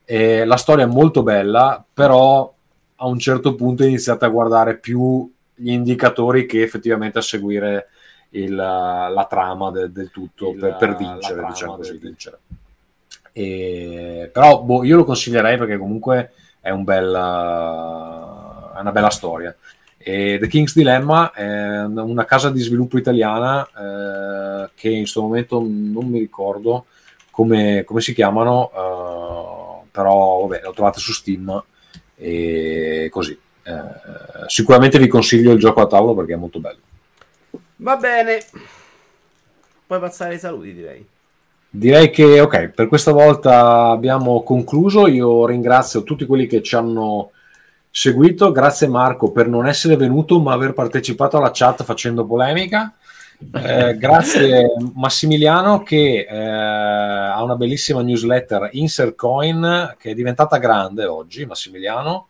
E la storia è molto bella, però a un certo punto iniziate a guardare più gli indicatori che effettivamente a seguire il- la trama de- del tutto Il- per, per vincere, diciamo così. vincere. E- però boh, io lo consiglierei perché comunque è, un bel, è una bella storia. E The King's Dilemma è una casa di sviluppo italiana eh, che in questo momento non mi ricordo come, come si chiamano, eh, però vabbè, lo trovate su Steam e così. Eh, sicuramente vi consiglio il gioco a tavolo perché è molto bello. Va bene. Puoi passare ai saluti, direi. Direi che ok, per questa volta abbiamo concluso. Io ringrazio tutti quelli che ci hanno seguito. Grazie Marco per non essere venuto ma aver partecipato alla chat facendo polemica. Eh, grazie Massimiliano che eh, ha una bellissima newsletter Insert Coin che è diventata grande oggi, Massimiliano,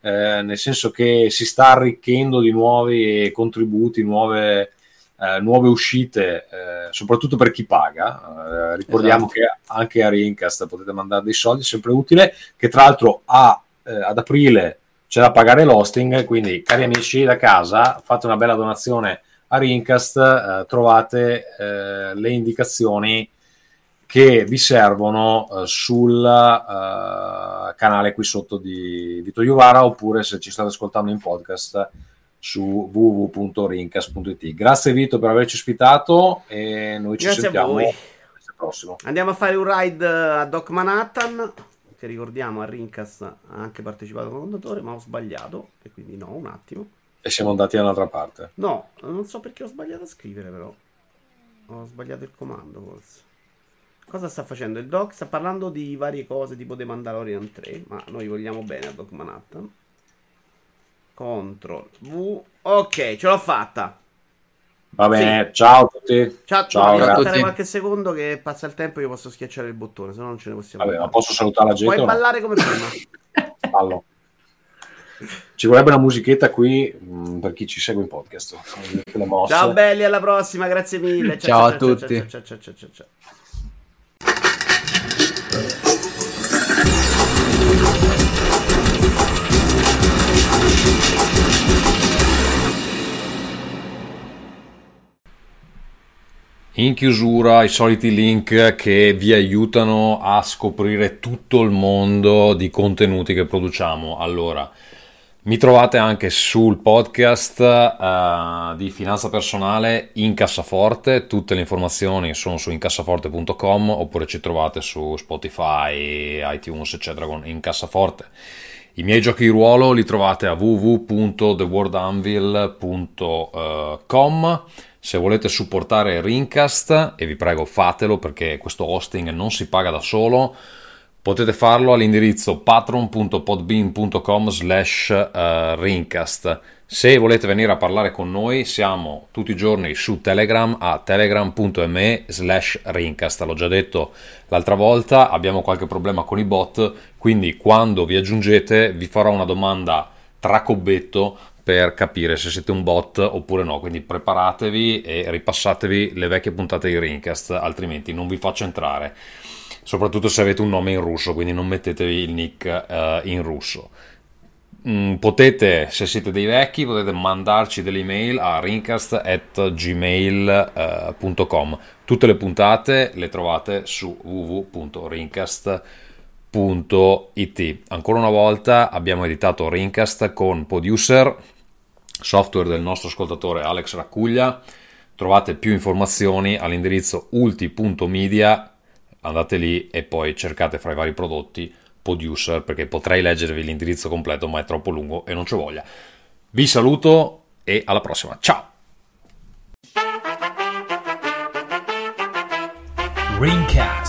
eh, nel senso che si sta arricchendo di nuovi contributi, nuove, eh, nuove uscite, eh, soprattutto per chi paga. Eh, ricordiamo Esatto. che anche a Rincast potete mandare dei soldi, sempre utile, che tra l'altro a, eh, ad aprile c'è da pagare l'hosting, quindi cari amici da casa, fate una bella donazione a Rincast, eh, trovate eh, le indicazioni che vi servono eh, sul eh, canale qui sotto di Vito Iuvara oppure se ci state ascoltando in podcast su www.rincast.it. Grazie Vito per averci ospitato e noi ci Grazie sentiamo il prossimo. Andiamo a fare un ride a Doc Manhattan. Che ricordiamo a Rincast ha anche partecipato come fondatore, ma ho sbagliato. E quindi no, un attimo. E siamo andati da un'altra parte. No, non so perché ho sbagliato a scrivere, però. Ho sbagliato il comando, forse. Cosa sta facendo il Doc? Sta parlando di varie cose tipo The Mandalorian 3, ma noi vogliamo bene a Doc Manhattan. Ctrl V. Ok, ce l'ho fatta. Va bene, ciao a tutti. Ciao, Ciao, aspettare tutti. qualche secondo che passa il tempo e io posso schiacciare il bottone, se no non ce ne possiamo. Vabbè, ma posso salutare la gente? Puoi no? ballare come prima. Ballo. Ci vorrebbe una musichetta qui mh, per chi ci segue in podcast. Ciao belli, alla prossima, grazie mille. Ciao a tutti. ciao, ciao, ciao, ciao, In chiusura i soliti link che vi aiutano a scoprire tutto il mondo di contenuti che produciamo. Allora, Mi trovate anche sul podcast uh, di Finanza Personale in Cassaforte, tutte le informazioni sono su incassaforte.com oppure ci trovate su Spotify, iTunes eccetera con Incassaforte. I miei giochi di ruolo li trovate a www.theworldanvil.com. Se volete supportare Rincast, e vi prego fatelo perché questo hosting non si paga da solo, Potete farlo all'indirizzo patron.podbean.com slash eh, rincast. Se volete venire a parlare con noi siamo tutti i giorni su Telegram a telegram.me slash rincast. L'ho già detto l'altra volta, abbiamo qualche problema con i bot, quindi quando vi aggiungete vi farò una domanda tracobbetto per capire se siete un bot oppure no. Quindi preparatevi e ripassatevi le vecchie puntate di Rincast, altrimenti non vi faccio entrare soprattutto se avete un nome in russo, quindi non mettetevi il nick uh, in russo. Mm, potete, se siete dei vecchi, potete mandarci delle email a rincast.gmail.com. Tutte le puntate le trovate su www.rincast.it. Ancora una volta abbiamo editato Rincast con Producer, software del nostro ascoltatore Alex Raccuglia. Trovate più informazioni all'indirizzo ulti.media andate lì e poi cercate fra i vari prodotti Producer perché potrei leggervi l'indirizzo completo ma è troppo lungo e non ci voglia. Vi saluto e alla prossima. Ciao! Ringcast